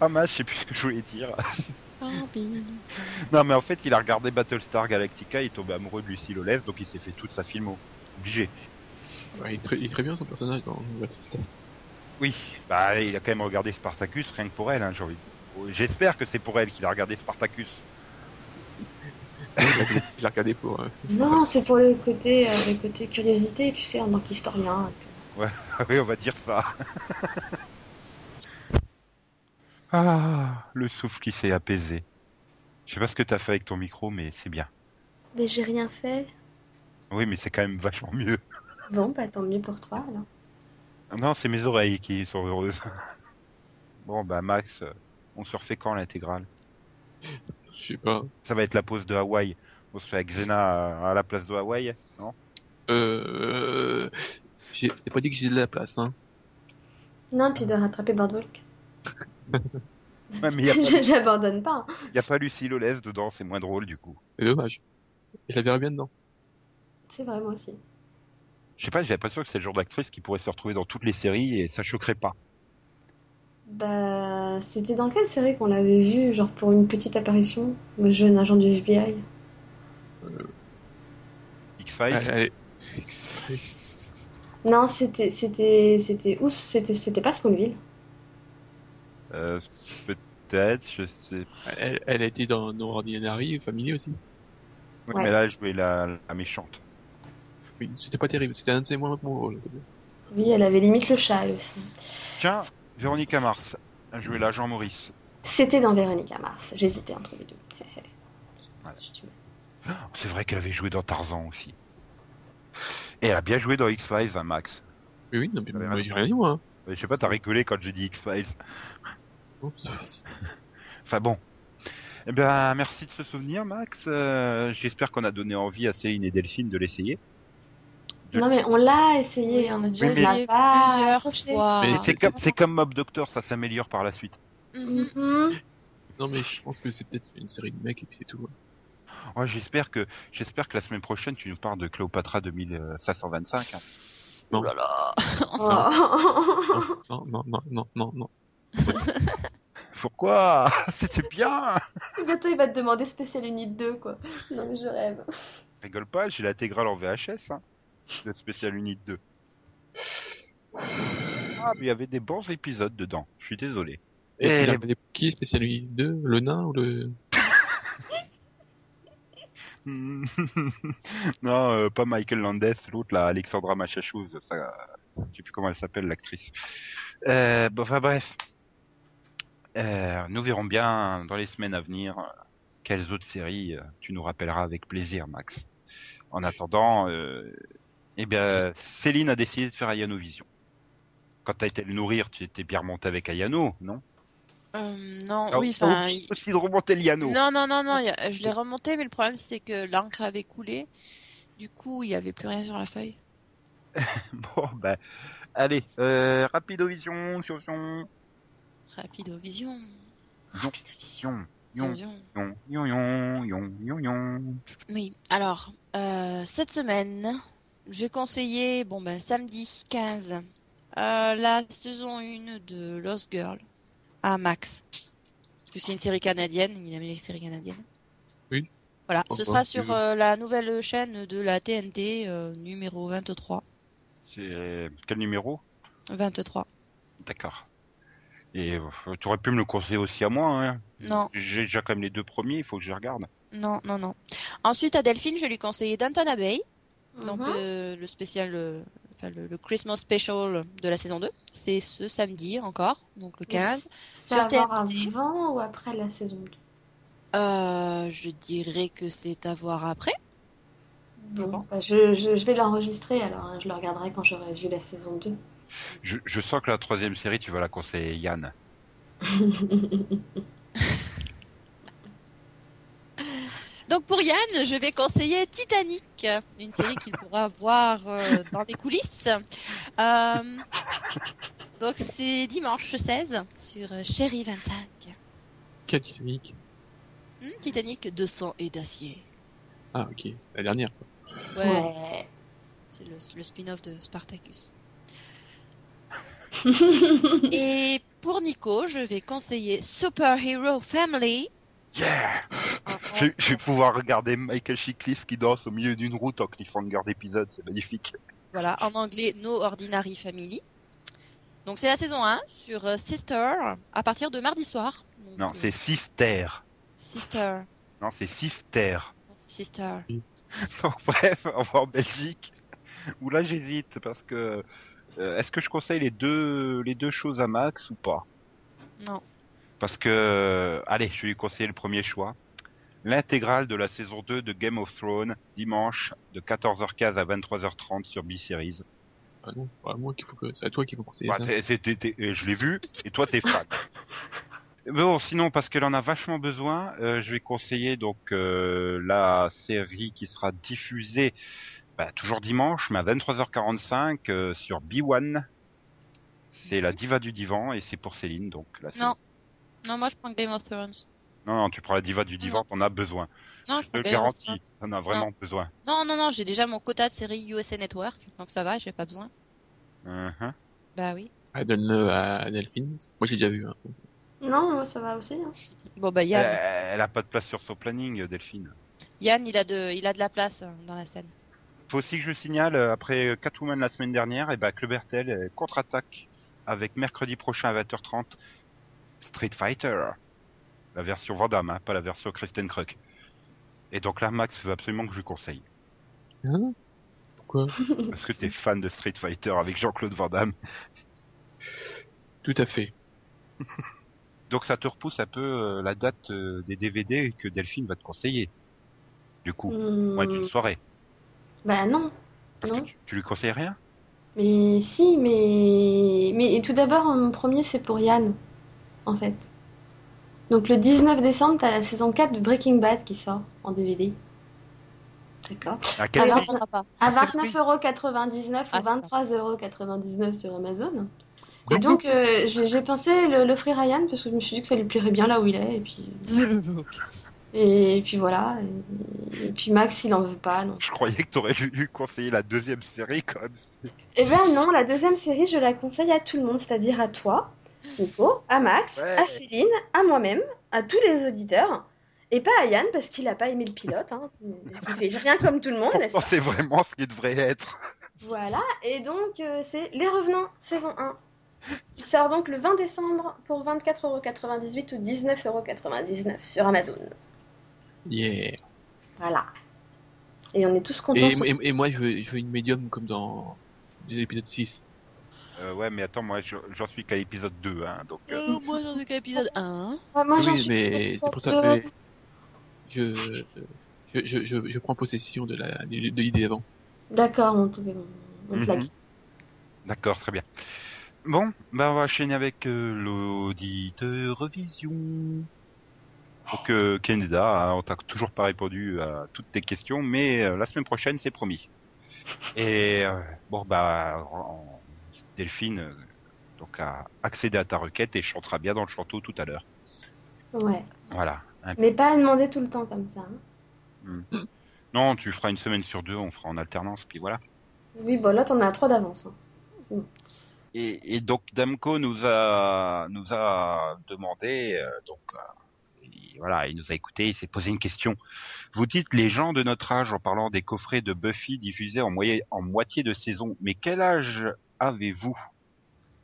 Ah mince, je sais plus ce que je voulais dire. Non mais en fait, il a regardé Battlestar Galactica, il est tombé amoureux de Lucie Lolès, donc il s'est fait toute sa filmo. Obligé. Ouais, il, est très, il est très bien son personnage dans Battlestar. Oui, bah il a quand même regardé Spartacus, rien que pour elle, hein, j'ai envie de- J'espère que c'est pour elle qu'il a regardé Spartacus. Il a- il a regardé pour. euh, Non, c'est pour le côté, euh, le côté curiosité, tu sais, en tant qu'historien. oui, on va dire ça. ah, le souffle qui s'est apaisé. Je sais pas ce que t'as fait avec ton micro, mais c'est bien. Mais j'ai rien fait. Oui, mais c'est quand même vachement mieux. Bon, bah tant mieux pour toi alors. Non, c'est mes oreilles qui sont heureuses. bon, bah Max, euh, on se refait quand l'intégrale? Je sais pas. Ça va être la pause de Hawaï. On se fait avec Xena à, à la place de Hawaï, non? Euh. j'ai- C'est pas dit que j'ai de la place, hein. Non, puis de rattraper Boardwalk. J'abandonne pas. hein. y a pas Lucie Lolès dedans, c'est moins drôle du coup. C'est dommage. Je la verrais bien dedans. C'est vrai, moi aussi. Je sais pas, j'ai l'impression que c'est le genre d'actrice qui pourrait se retrouver dans toutes les séries et ça choquerait pas. Bah, c'était dans quelle série qu'on l'avait vu, genre pour une petite apparition, le jeune agent du FBI X-Files Allez, Non, c'était, c'était, c'était où? C'était, c'était pas Smallville. euh, Peut-être, je sais. Elle, elle a été dans No Ordinary Family aussi. Oui, Ouais. mais là, elle jouait la, la méchante. Oui, c'était pas terrible. C'était un de ses moins bons rôles. Oui, elle avait limite le chat, elle aussi. Tiens, Véronica Mars a joué l'agent Maurice. C'était dans Véronica Mars. J'hésitais entre les deux. Voilà. Oh, C'est vrai qu'elle avait joué dans Tarzan aussi. Et elle a bien joué dans X-Files, hein, Max. Oui, oui, non, mais j'ai rien dit, moi. hein. Je sais pas, t'as rigolé quand j'ai dit X-Files. Oups. Enfin bon. Eh bien, merci de ce souvenir, Max. Euh, J'espère qu'on a donné envie à Céline et Delphine de l'essayer. Non, mais on l'a essayé. Oui, on a hein. déjà Oui, mais- essayé plusieurs fois. Mais Mais c'est comme, Mob Doctor, ça s'améliore par la suite. Mhm. Non, mais je pense que c'est peut-être une série de mecs et puis c'est tout. Ouais, j'espère que, j'espère que la semaine prochaine, tu nous parles de Cléopatra 2525. hein. Non. Oh là là. Oh. Non, non, non, non, non, non. Pourquoi? C'était bien Bientôt, il va te demander Spécial Unit 2, quoi. Non, mais je rêve. Rigole pas, j'ai l'intégrale en VHS, hein, de Special Unit 2. Ah, mais il y avait des bons épisodes dedans, je suis désolé. Et Et il les- appelait qui spécial 2 Le nain ou le. non, euh, pas Michael Landes, l'autre là, Alexandra Machachous, ça, je sais plus comment elle s'appelle l'actrice. Euh, bon, enfin bref, Euh, nous verrons bien dans les semaines à venir quelles autres séries tu nous rappelleras avec plaisir, Max. En attendant, eh bien, Céline a décidé de faire Ayano Vision. Quand t'as été le nourrir, tu étais bien remonté avec Ayano, non? Euh, non, Ah, oui, enfin. il- aussi de remonter Liano. Non, non, non, non, a- je l'ai remonté, mais le problème c'est que l'encre avait coulé. Du coup, il n'y avait plus rien sur la feuille. Bon, ben, allez, euh, Rapido Vision, sur Vision. Rapido vision. Yon, yon, yon, Vision. yon, yon, yon, yon, yon, yon. Oui, alors, euh, cette semaine, j'ai conseillé, bon ben, samedi 15, euh, la saison 1 de Lost Girl à Max. Parce que c'est une série canadienne, il aime les séries canadiennes. Oui. Voilà, ce sera sur euh, la nouvelle chaîne de la TNT, euh, numéro 23. C'est quel numéro? 23. D'accord. Et euh, tu aurais pu me le conseiller aussi à moi. Hein. Non, J'ai déjà quand même les deux premiers, il faut que je regarde. non, non, non. Ensuite, à Delphine, je lui conseillais Downton Abbey. Donc, Mhm. le, le spécial, euh, enfin, le, le Christmas Special de la saison 2. C'est ce samedi encore, donc le 15. C'est Sur à voir TMC. avant ou après la saison 2 Euh, je dirais que c'est à voir après. Je pense. bah, je, je, je vais l'enregistrer alors, hein, je le regarderai quand j'aurai vu la saison 2. Je, je sens que la troisième série, tu vas la conseiller Yann. Donc pour Yann, je vais conseiller Titanic, une série qu'il pourra voir euh, dans les coulisses. Euh, donc c'est dimanche 16 sur euh, Chérie 25. Quel Titanic Hmm, Titanic de sang et d'acier. Ah, ok. La dernière, quoi. Ouais, Ouais. c'est le, le spin-off de Spartacus. Et pour Nico, je vais conseiller Superhero Family. Yeah je, je vais pouvoir regarder Michael Chiklis qui danse au milieu d'une route en cliffhanger d'épisode, c'est magnifique. Voilà, en anglais No Ordinary Family. Donc c'est la saison 1 sur euh, Sister à partir de mardi soir. Donc, Non, euh, c'est Sister. Sister. Non, c'est Sister. Sister. Donc, bref, on va en Belgique. Où là, j'hésite parce que euh, est-ce que je conseille les deux les deux choses à Max ou pas? Non. Parce que allez, je vais lui conseiller le premier choix. L'intégrale de la saison 2 de Game of Thrones dimanche de 14h15 à 23h30 sur B-Series. Ah non, moi qu'il faut que c'est à toi qu'il faut conseiller Bah, ça. t'es- t'es- t'es- je l'ai vu et toi t'es fan. Bon, sinon parce qu'elle en a vachement besoin, euh, je vais conseiller donc euh, la série qui sera diffusée bah, toujours dimanche, mais à 23h45 euh, sur B1. C'est la diva du divan et c'est pour Céline donc. La Non. Non, moi je prends Game of Thrones. Non, non, tu prends la diva du divan, t'en as besoin. Non, je Je te garantis, t'en as vraiment besoin. Non, non, non, j'ai déjà mon quota de séries USA Network, donc ça va, j'ai pas besoin. Mhm. Bah oui. Ah, donne-le à Delphine. Moi j'ai déjà vu. Hein. non, moi, ça va aussi. hein. Bon bah Elle, Yann, elle a pas de place sur son planning, Delphine. Yann il a de, il a de la place euh, dans la scène. Faut aussi que je signale, euh, après Catwoman la semaine dernière, et ben Club RTL euh, contre-attaque avec mercredi prochain à 20h30 Street Fighter. La version Vandame, hein, pas la version Kristen Kruk. Et donc là, Max veut absolument que je lui conseille. Hein? Pourquoi? Parce que t'es fan de Street Fighter avec Jean-Claude Van Damme. Tout à fait. Donc ça te repousse un peu euh, la date euh, des DVD que Delphine va te conseiller. Du coup, Hmm, moins d'une soirée. Bah non. Parce Non. que tu, tu lui conseilles rien? Mais si, mais... Mais tout d'abord, mon premier, c'est pour Yann, en fait. Donc le 19 décembre, t'as la saison 4 de Breaking Bad qui sort en DVD. D'accord. À pas. À 29,99€ Ah, ou ça. 23,99€ sur Amazon. Et donc, euh, j'ai pensé le- l'offrir à Yann parce que je me suis dit que ça lui plairait bien là où il est. Et puis, et, puis voilà. Et, et puis Max, il en veut pas. Donc. Je croyais que t'aurais dû lui conseiller la deuxième série quand même. Eh ben non, la deuxième série, je la conseille à tout le monde, c'est-à-dire à toi, Nico, à Max, Ouais. à Céline, à moi-même, à tous les auditeurs. Et pas à Yann parce qu'il a pas aimé le pilote. Hein. Fait rien comme tout le monde. c'est vraiment ce qui devrait être. Voilà, et donc euh, c'est Les Revenants, saison 1. Il sort donc le 20 décembre pour 24,98€ ou 19,99€ sur Amazon. Yeah. Voilà. Et on est tous contents. Et, sur- et, et moi je veux, je veux une médium comme dans l'épisode 6. Euh, ouais, mais attends, moi je- j'en suis qu'à l'épisode 2, hein, donc. euh, Euh, moi j'en suis qu'à épisode 1. Ah, moi, j'en oui, mais c'est pour ça que je, je, je, je, je prends possession de la de, de l'idée avant. D'accord, on te, on te dit. D'accord, très bien. Bon, bah on va enchaîner avec euh, l'auditeur vision. Donc euh, Canada, hein, on t'a toujours pas répondu à toutes tes questions, mais euh, la semaine prochaine c'est promis. Et euh, bon bah en- Delphine euh, donc a accédé à ta requête et chantera bien dans le chanteau tout à l'heure. Ouais. Voilà. Un- Mais pas à demander tout le temps comme ça. hein. Non, tu feras une semaine sur deux, on fera en alternance, puis voilà. Oui, bon, là, t'en as trois d'avance. hein. Et, et donc Damco nous a nous a demandé euh, donc euh, et voilà, il nous a écouté, il s'est posé une question. Vous dites les gens de notre âge en parlant des coffrets de Buffy diffusés en, moyen, en moitié de saison. Mais quel âge avez-vous?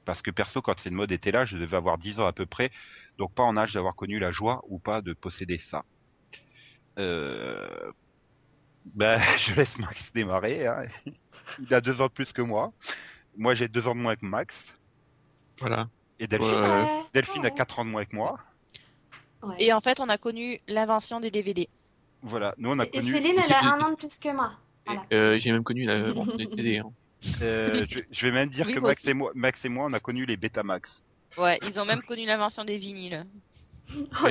Parce que perso, quand cette mode était là, je devais avoir 10 ans à peu près, donc pas en âge d'avoir connu la joie ou pas de posséder ça. Euh... Ben, je laisse Max démarrer. Hein. Il a deux ans de plus que moi. Moi, j'ai deux ans de moins que Max. Voilà. Et Delphine, Ouais. Ouais, Delphine a quatre ans de moins que moi. Ouais. Et en fait, on a connu l'invention des DVD. Voilà, nous on a Et connu. Céline, elle a un an de plus que moi. Voilà. Euh, j'ai même connu les CD. Hein. Euh, je, je vais même dire Oui, que moi Max et, moi, Max et moi, on a connu les Betamax. Ouais, ils ont même connu l'invention des vinyles. Oh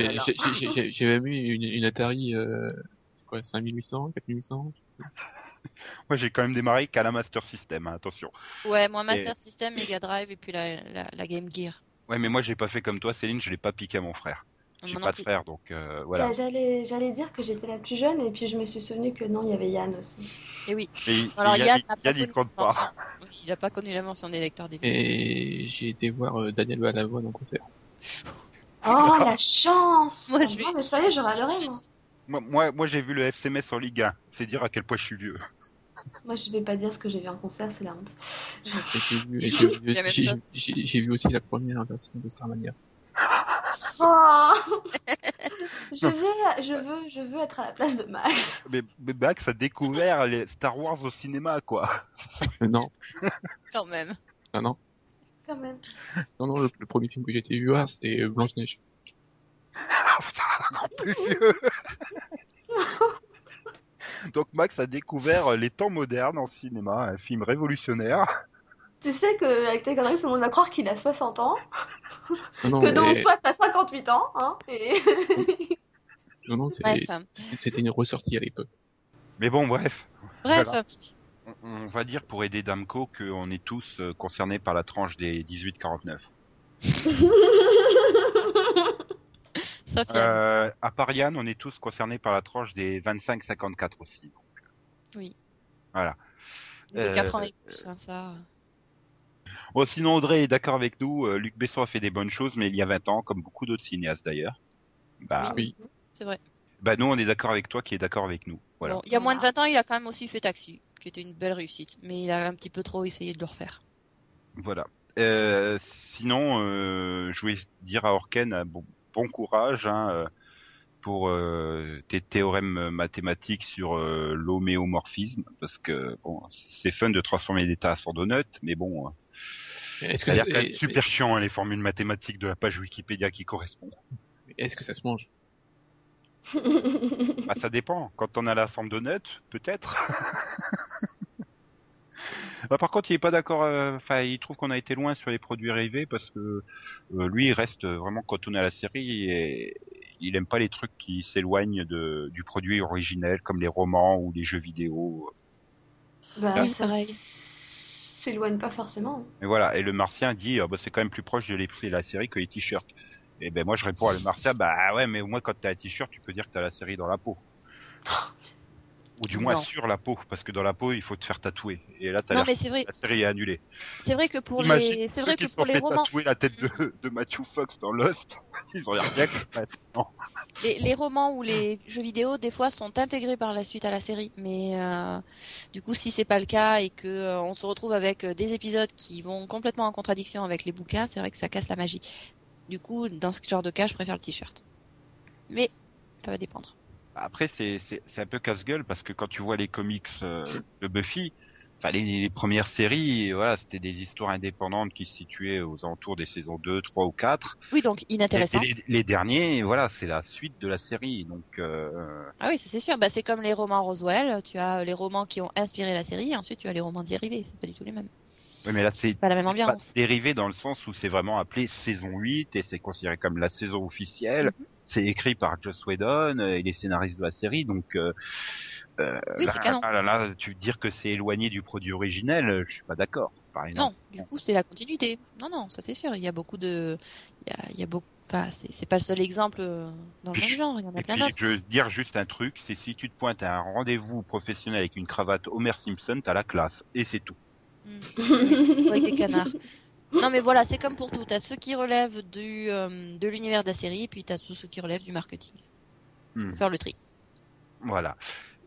j'ai- même eu une, une Atari, euh, c'est quoi, 5800, 4800 Moi, j'ai quand même démarré qu'à la Master System, hein, attention. Ouais, moi Master System, Mega Drive et puis la, la, la Game Gear. Ouais, mais moi, j'ai pas fait comme toi, Céline, je l'ai pas piqué à mon frère. J'ai pas de frère, donc euh, voilà. J'a- J'allais, j'allais dire que j'étais la plus jeune et puis je me suis souvenu que non, il y avait Yann aussi. Et oui. Et, Alors et Yann Yann, n'a il compte pas. Oui, Il a pas connu l'invention des lecteurs DVD. Et j'ai été voir euh, Daniel Balavoine en concert. Oh la chance Moi, je non, vais- mais ça y est, j'aurais adoré. Moi, Moi, moi, moi, j'ai vu le FCMS en Ligue 1. C'est dire à quel point je suis vieux. moi je vais pas dire ce que j'ai vu en concert, c'est la honte. Vu, vu, j'ai vu aussi la première version de Starmania. Oh je vais, je veux, je veux être à la place de Max. Mais, mais Max a découvert les Star Wars au cinéma, quoi. Euh, non, Quand même. non, non, Quand même. non, non, le, le premier film que j'ai été voir, c'était euh, Blanche-Neige. Ah, putain, encore plus vieux. Donc Max a découvert les temps modernes en cinéma, un film révolutionnaire. Tu sais qu'avec tes conneries, tout le monde va croire qu'il a 60 ans, Non, non, que donc mais- toi t'as 58 ans, hein, et... non, non, c'était une ressortie à l'époque. Mais bon, bref. Bref. Voilà. On, on va dire pour aider Damco qu'on est tous euh, concernés par la tranche des 18-49. Sophia. Euh, à part Yann, on est tous concernés par la tranche des 25-54 aussi. Oui. Voilà. Les euh, 4 ans et plus, hein, ça. Bon, sinon Audrey est d'accord avec nous. euh, Luc Besson a fait des bonnes choses, mais il y a 20 ans, comme beaucoup d'autres cinéastes d'ailleurs. Bah, Oui. C'est vrai. bah nous, on est d'accord avec toi qui est d'accord avec nous. Voilà. Bon, il y a moins de 20 ans, il a quand même aussi fait Taxi, qui était une belle réussite. Mais il a un petit peu trop essayé de le refaire. Voilà. Euh, sinon, euh, je voulais dire à Orken, bon, bon courage hein, pour euh, tes théorèmes mathématiques sur l'homéomorphisme, parce que bon, c'est fun de transformer des tasses en donuts, mais bon, euh, Est-ce ça a l'air que, quand même et- super chiant hein, les formules mathématiques de la page Wikipédia qui correspondent. est-ce que ça se mange? Bah, ça dépend. Quand on a la forme donut, peut-être. Bah, par contre, il est pas d'accord. euh, Enfin, il trouve qu'on a été loin sur les produits dérivés parce que euh, lui, il reste vraiment cantonné à la série et il aime pas les trucs qui s'éloignent de du produit originel, comme les romans ou les jeux vidéo. bah, Oui, ça pareil. S'éloigne pas forcément. Et voilà. Et le Martien dit, ah, bah, c'est quand même plus proche de l'esprit de la série que les t-shirts. Et ben moi, je réponds à le Martien, bah ouais, mais au moins quand t'as un t-shirt, tu peux dire que t'as la série dans la peau. Ou du moins Non. sur la peau, parce que dans la peau, il faut te faire tatouer. Et là, Non, mais vrai, la série est annulée. c'est vrai que pour Imagine les, c'est vrai que pour les fait romans, tatouer la tête de, de Matthew Fox dans Lost, ils l'air bien complètement. les, les romans ou les jeux vidéo, des fois, sont intégrés par la suite à la série. Mais euh, du coup, si c'est pas le cas et que euh, on se retrouve avec euh, des épisodes qui vont complètement en contradiction avec les bouquins, c'est vrai que ça casse la magie. Du coup, dans ce genre de cas, je préfère le t-shirt. Mais ça va dépendre. Après, c'est un peu casse-gueule parce que quand tu vois les comics euh, de Buffy, enfin les, les premières séries, voilà, c'était des histoires indépendantes qui se situaient aux alentours des saisons 2, 3 ou 4. Oui, donc inintéressant. et les, les derniers, voilà, c'est la suite de la série. Donc euh, Ah oui, c'est sûr. Bah, c'est comme les romans Roswell. Tu as les romans qui ont inspiré la série, et ensuite tu as les romans dérivés. C'est pas du tout les mêmes. ouais, mais là c'est pas la même ambiance. dérivé dans le sens où c'est vraiment appelé saison 8 et c'est considéré comme la saison officielle. Mhm. C'est écrit par Joss Whedon euh, et les scénaristes de la série, donc euh, euh, Oui, là, c'est canon. là, là, là, tu dire que c'est éloigné du produit originel, euh, je suis pas d'accord. Non, du coup, c'est la continuité. Non, non, ça c'est sûr. Il y a beaucoup de, il y a, il y a beaucoup. Enfin, c'est c'est pas le seul exemple dans le même genre. Il y en a Et plein puis, d'autres. je veux dire juste un truc, c'est si tu te pointes à un rendez-vous professionnel avec une cravate Homer Simpson, t'as la classe et c'est tout. Mm. Avec des canards. Non, mais voilà, c'est comme pour tout. T'as ceux qui relèvent du, euh, de l'univers de la série, puis t'as tous ceux qui relèvent du marketing. Hmm. Faut faire le tri. Voilà.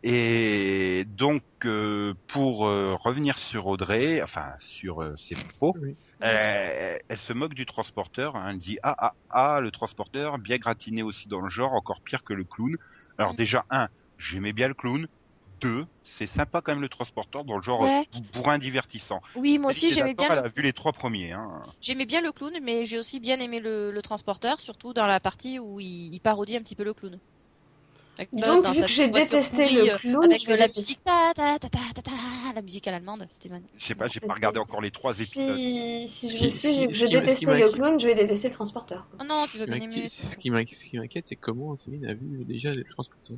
Et donc, euh, pour euh, revenir sur Audrey, enfin sur euh, ses propos, Oui. elle, elle se moque du transporteur. hein. Elle dit ah ah ah le transporteur, bien gratiné aussi dans le genre, encore pire que le clown. Alors Mm. déjà un, j'aimais bien le clown. Deux, c'est sympa quand même le transporteur dans le genre Ouais. euh, bourrin divertissant. Oui, moi aussi j'aimais bien. Elle Le... a vu les trois premiers. Hein. J'aimais bien le clown, mais j'ai aussi bien aimé le, le transporteur, surtout dans la partie où il, il parodie un petit peu le clown. Avec- Donc, dans vu sa que j'ai détesté le clown, avec euh, la musique ta ta ta ta ta ta, la musique à l'allemande, c'était magnifique. Je sais pas, j'ai pas regardé encore les trois épisodes. Si, si je me suis, je détestais le clown, je vais détester le transporteur. Oh non, tu veux bien aimer ce qui m'inquiète, c'est comment Céline a vu déjà le transporteur.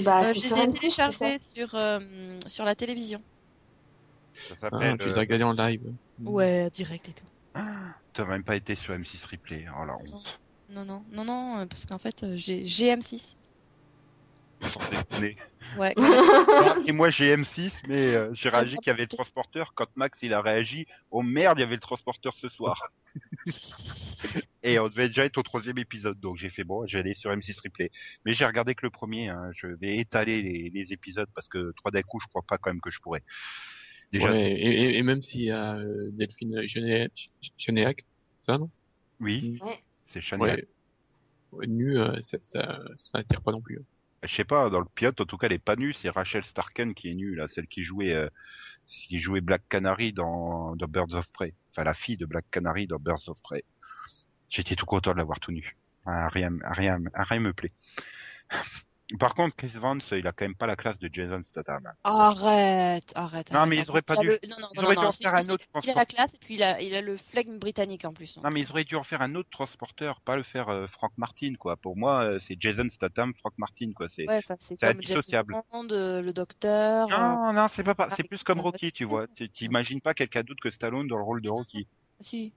Bah, Euh, je les ai M6, c'est ça. téléchargés sur, euh, sur la télévision. Ça Ah, s'appelle. tu les as regardés en live. Ouais, direct et tout. T'as même pas été sur M6 Replay. Oh la honte. Non, non, non, non, parce qu'en fait, euh, j'ai j'ai M6. Sans déconner. Ouais. Et moi j'ai M6, mais euh, j'ai réagi qu'il y avait le transporteur quand Max il a réagi. Oh merde, il y avait le transporteur ce soir. Et on devait déjà être au troisième épisode, donc j'ai fait bon, je vais aller sur M6 Replay. Mais j'ai regardé que le premier. Hein. Je vais étaler les, les épisodes parce que trois d'un coup, je crois pas quand même que je pourrais. Déjà, Ouais, et, et- et même s'il y a euh, Delphine Chené- Chenéac, ça non? Oui, Ouais. c'est Chania. Ouais. Ouais, Nu, euh, ça, ça, ça attire pas non plus. hein. Je sais pas, dans le pilote, en tout cas, elle est pas nue. C'est Rachel Starken qui est nue, là, celle qui jouait, euh, qui jouait Black Canary dans, dans Birds of Prey. Enfin, la fille de Black Canary dans Birds of Prey. J'étais tout content de la voir tout nu. Rien, rien, rien me plaît. Par contre, Chris Vance, il a quand même pas la classe de Jason Statham. Arrête, arrête. Non, arrête. mais ils En auraient pas dû. le- Non, non, Ils non, auraient non, dû en faire si, un autre si. Il a la classe et puis il a, il a le flegme britannique en plus. donc. Non, mais ils auraient dû en faire un autre transporteur, pas le faire euh, Frank Martin, quoi. Pour moi, euh, c'est Jason Statham, Frank Martin, quoi. C'est. Ouais, c'est indissociable. Bond, euh, le docteur. euh, Non, non, c'est pas, pas, c'est plus comme Rocky, tu vois. Tu t'imagines pas quelqu'un d'autre que Stallone dans le rôle de Rocky. Si,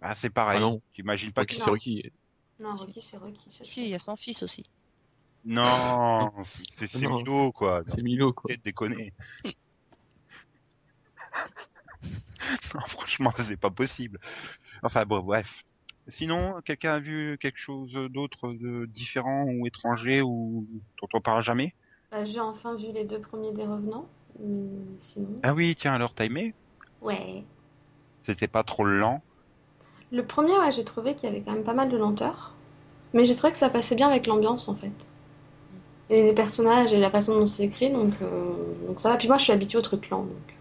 Ah, c'est pareil. Ah non. T'imagines pas Rocky, que... c'est Rocky. Non, Rocky, c'est Rocky. si, il y a son fils aussi. Non, c'est Non. Milo, quoi. C'est Milo, quoi. Arrête de déconner. non, franchement, c'est pas possible. Enfin, bon, bref. Sinon, quelqu'un a vu quelque chose d'autre de différent ou étranger ou dont on parle jamais? Bah, J'ai enfin vu les deux premiers des Revenants. Mais sinon. Ah oui, tiens, alors t'as aimé? Ouais. C'était pas trop lent Le premier, ouais, j'ai trouvé qu'il y avait quand même pas mal de lenteur. Mais j'ai trouvé que ça passait bien avec l'ambiance, en fait. Et les personnages et la façon dont c'est écrit, donc, euh, donc ça va. Puis moi, je suis habituée aux trucs lents. Donc.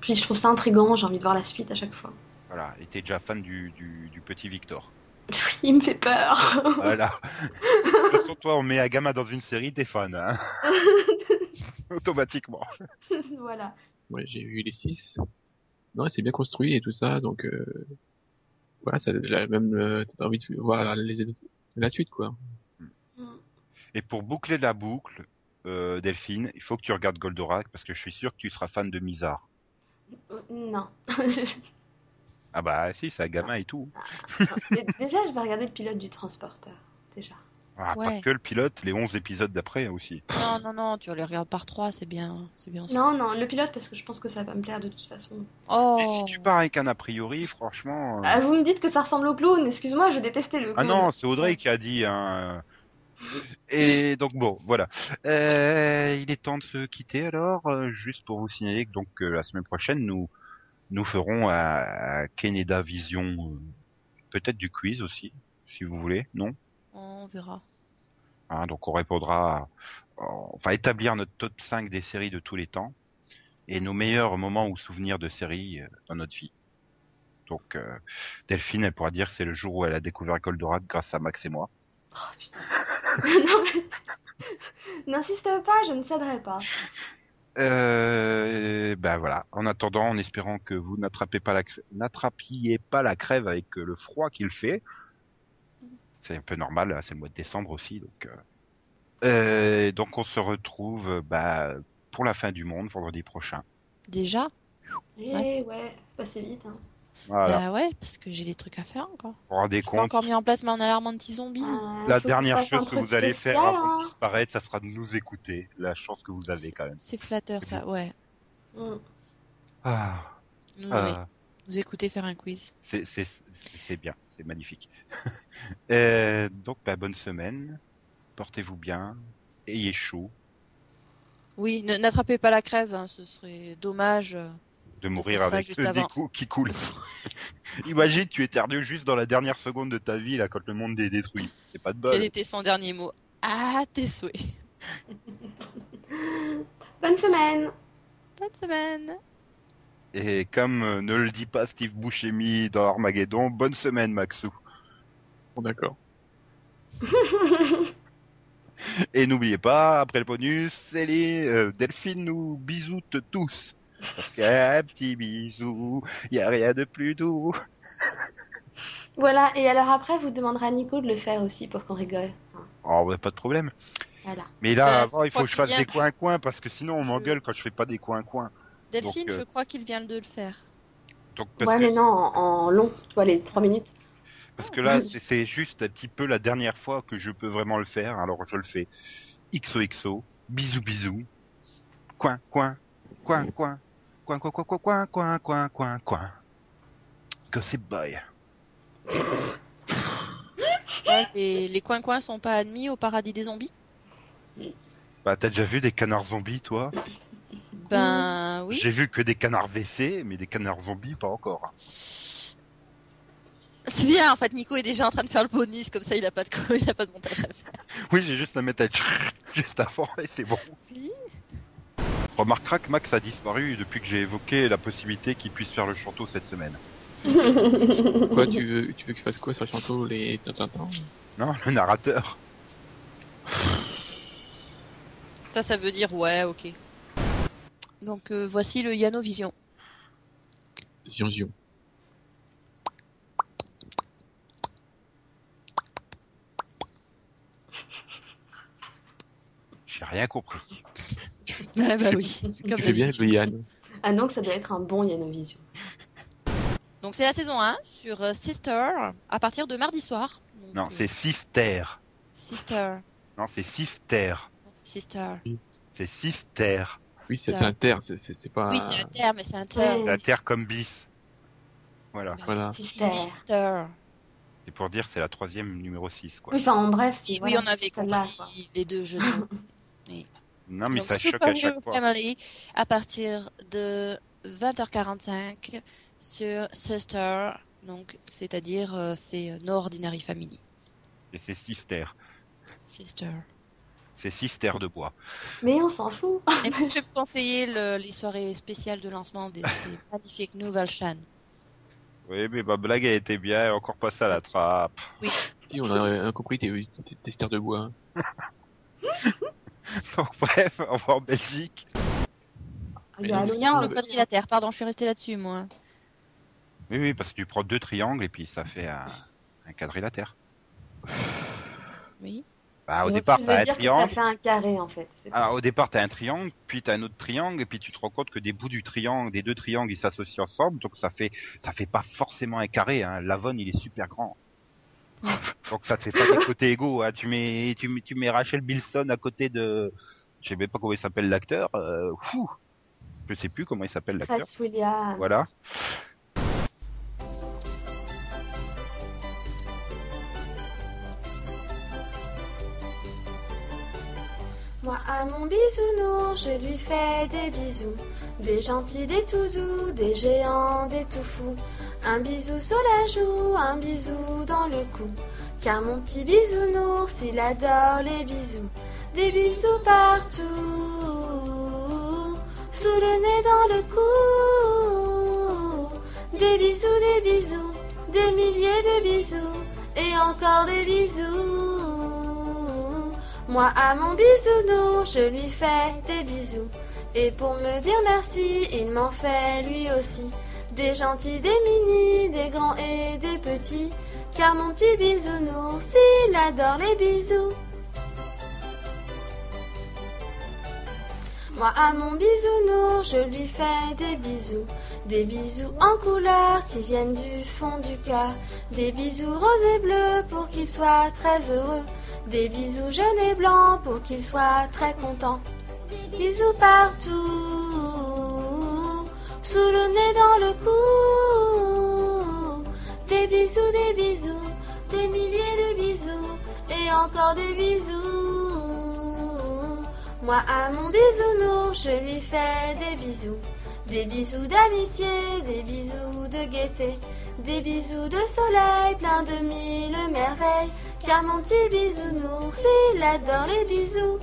Puis je trouve ça intriguant, j'ai envie de voir la suite à chaque fois. Voilà, et t'es déjà fan du, du, du petit Victor. Il me fait peur. Voilà. de toute façon, toi, on met Agama dans une série, t'es fan, hein Automatiquement. voilà. Ouais, j'ai vu les six. Non, c'est bien construit et tout ça, donc euh, voilà, ça la même euh, t'as envie de voir les, la suite quoi. Et pour boucler la boucle, euh, Delphine, il faut que tu regardes Goldorak parce que je suis sûr que tu seras fan de Mizar. Euh, Non. Ah bah si, c'est Agama et tout. Et Déjà, je vais regarder le pilote du transporteur. Déjà. Ah, que le pilote, les 11 épisodes d'après aussi. Non, non, non, tu les regardes par trois, c'est bien, c'est bien. Non, non, le pilote parce que je pense que ça va me plaire de toute façon. Et Oh, si tu pars avec un a priori, franchement... euh, Ah, vous me dites que ça ressemble au clown. Excuse-moi, je détestais le Ah clown. non, c'est Audrey qui a dit. Hein. Et donc bon, voilà. Euh, il est temps de se quitter alors, euh, juste pour vous signaler que donc euh, la semaine prochaine nous nous ferons à, à Canada Vision euh, peut-être du quiz aussi, si vous voulez, non? On verra. Hein, Donc on répondra, à- on va établir notre top 5 des séries de tous les temps et nos meilleurs moments ou souvenirs de séries dans notre vie. Donc euh, Delphine, elle pourra dire que c'est le jour où elle a découvert Goldorak grâce à Max et moi. Oh, putain. non, mais... N'insiste pas, je ne céderai pas. Euh, ben voilà. En attendant, en espérant que vous n'attrapez pas la, crè- n'attrapiez pas la crève avec euh, le froid qu'il fait. C'est un peu normal, là, c'est le mois de décembre aussi, donc. euh. Euh, donc on se retrouve, bah, pour la fin du monde vendredi prochain. Déjà? Eh Ouais, ouais, passez vite. Hein. Voilà. Bah ouais, parce que j'ai des trucs à faire encore. Vous vous rendez pas compte encore mis en place mon alarme anti-zombie. Euh, La dernière chose que vous allez faire avant hein. de disparaître, ça sera de nous écouter. La chance que vous avez quand même. C'est flatteur ça, ouais. Mm. Ah, Nous, ah. Nous écouter faire un quiz. c'est bien, c'est magnifique. Euh, donc bah, bonne semaine, portez-vous bien, ayez chaud, Oui, n'attrapez pas la crève, hein, ce serait dommage. Euh. de mourir avec juste des avant. coups qui coulent. Imagine, tu éternues juste dans la dernière seconde de ta vie, là, quand le monde est détruit. C'est pas de bol. Quel était son dernier mot? Ah, tes souhaits. Bonne semaine Bonne semaine. Et comme euh, ne le dit pas Steve Buscemi dans Armageddon, bonne semaine, Maxou. Bon, d'accord. Et n'oubliez pas, après le bonus, Céline, euh, Delphine nous bisoute tous. Parce qu'un petit bisou, y a rien de plus doux. Voilà, et alors après, vous demanderez à Nico de le faire aussi pour qu'on rigole. Oh, bah, pas de problème. Voilà. Mais là, Euh, avant, il faut que je fasse des coins-coins, parce que sinon on m'engueule quand je fais pas des coins-coins. Delphine, Donc, euh, je crois qu'il vient de le faire. Donc, parce Ouais, que, mais non, en, en long, tu vois, les 3 minutes. parce que là, c'est- c'est juste un petit peu la dernière fois que je peux vraiment le faire, alors je le fais. XOXO, bisous bisous, coin, coin, coin, coin, Coin, coin, coin, coin, coin, coin, coin, coin. Gossip Boy. Ouais, et les coins-coins sont pas admis au paradis des zombies? Bah, t'as déjà vu des canards zombies, toi? Ben mmh. oui. J'ai vu que des canards WC, mais des canards zombies, pas encore. C'est bien, en fait, Nico est déjà en train de faire le bonus, comme ça il a pas de, il a pas de montage à faire. Oui, j'ai juste à mettre à... juste avant et c'est bon. Oui, Remarquera que Max a disparu depuis que j'ai évoqué la possibilité qu'il puisse faire le chanteau cette semaine. Quoi, tu veux, tu veux que je fasse quoi sur Chanteau les Non, le narrateur. Ça, ça veut dire ouais, ok. Donc euh, voici le Yanovision. Zion Zion. J'ai rien compris. Ah bah oui, comme Tu fais bien le Yann. Ah donc ça doit être un bon Yanovision. Donc c'est la saison 1 sur euh, Sister à partir de mardi soir. Donc, Non, euh, c'est Sister. Sister. Non, c'est Sister. Non, c'est Sister. C'est Sister. Oui, c'est Sister. un terre, c'est- c'est c'est pas. Oui, c'est un terme, mais c'est un terme. La terre comme bis. Voilà. Voilà. Sister. Sister. C'est pour dire c'est la troisième numéro 6, quoi. Oui, enfin en bref, c'est Et voilà, oui, on avait c'est celle-là, quoi. compris les deux jeux de mots. Non, mais Donc, ça choque Super à chaque fois. Family à partir de 20h45 sur Sister. Donc, c'est-à-dire, euh, c'est No Ordinary Family. Et c'est Sister. Sister. C'est Sister de bois. Mais on s'en fout. Et puis, je vais vous conseiller le- les soirées spéciales de lancement de ces magnifiques nouvelles chaînes. Oui, mais ma blague a été bien, et encore pas ça à la trappe. Si, on a euh, compris, t'es t'es testeur de bois. hein. Donc bref, va en Belgique. Il y a Mais le lien. quadrilatère, pardon, je suis restée là-dessus, moi. Oui, oui, parce que tu prends deux triangles et puis ça fait un, un quadrilatère. Oui. Bah, au Donc, départ, tu veux t'as un dire que triangle. ça fait un carré en fait. Ah, au départ, t'as un triangle, puis t'as un autre triangle, et puis tu te rends compte que des bouts du triangle, des deux triangles, ils s'associent ensemble, donc ça fait, ça fait pas forcément un carré. Hein. L'Avon, il est super grand. Donc ça te fait pas des côtés égaux. Hein. Tu mets, tu, mets- tu mets Rachel Bilson à côté de, je sais même pas comment il s'appelle l'acteur. Euh, fou. Je sais plus comment il s'appelle l'acteur. Voilà. Moi à mon bisounours, je lui fais des bisous. Des gentils, des tout doux, des géants, des tout fous. Un bisou sur la joue, un bisou dans le cou. Car mon petit bisounours, il adore les bisous. Des bisous partout, sous le nez dans le cou. Des bisous, des bisous, des milliers de bisous, et encore des bisous. Moi à mon bisounours, je lui fais des bisous. Et pour me dire merci, il m'en fait lui aussi. Des gentils, des mini, des grands et des petits. Car mon petit bisounours, il adore les bisous. Moi à mon bisounours, je lui fais des bisous. Des bisous en couleur qui viennent du fond du cœur. Des bisous roses et bleus pour qu'il soit très heureux. Des bisous jaunes et blancs pour qu'il soit très content. Des bisous partout, sous le nez dans le cou. Des bisous, des bisous, des milliers de bisous, et encore des bisous. Moi à mon bisounours, je lui fais des bisous. Des bisous d'amitié, des bisous de gaieté, des bisous de soleil plein de mille merveilles. Car mon petit bisounours, il adore les bisous.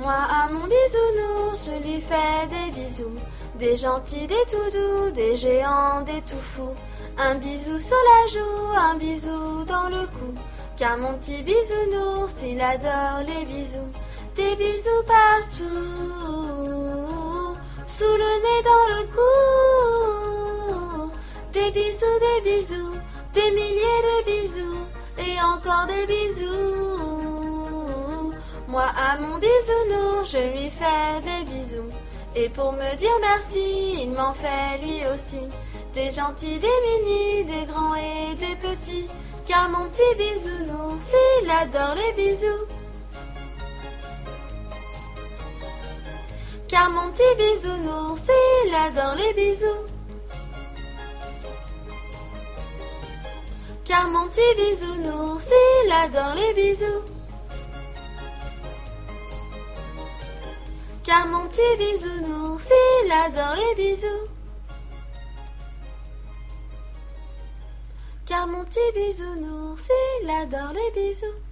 Moi à mon bisounours, je lui fais des bisous. Des gentils, des tout doux, des géants, des tout fous. Un bisou sur la joue, un bisou dans le cou. Car mon petit bisounours, il adore les bisous. Des bisous partout, sous le nez, dans le cou. Des bisous, des bisous, des milliers de bisous, et encore des bisous. Moi à mon bisounours, je lui fais des bisous. Et pour me dire merci, il m'en fait lui aussi. Des gentils, des minis, des grands et des petits. Car mon petit bisounours, il adore les bisous. Car mon petit bisounours, il adore les bisous. Car mon petit bisounours, il adore les bisous. Car mon petit bisounours, il adore les bisous. Car mon petit bisounours, il adore les bisous.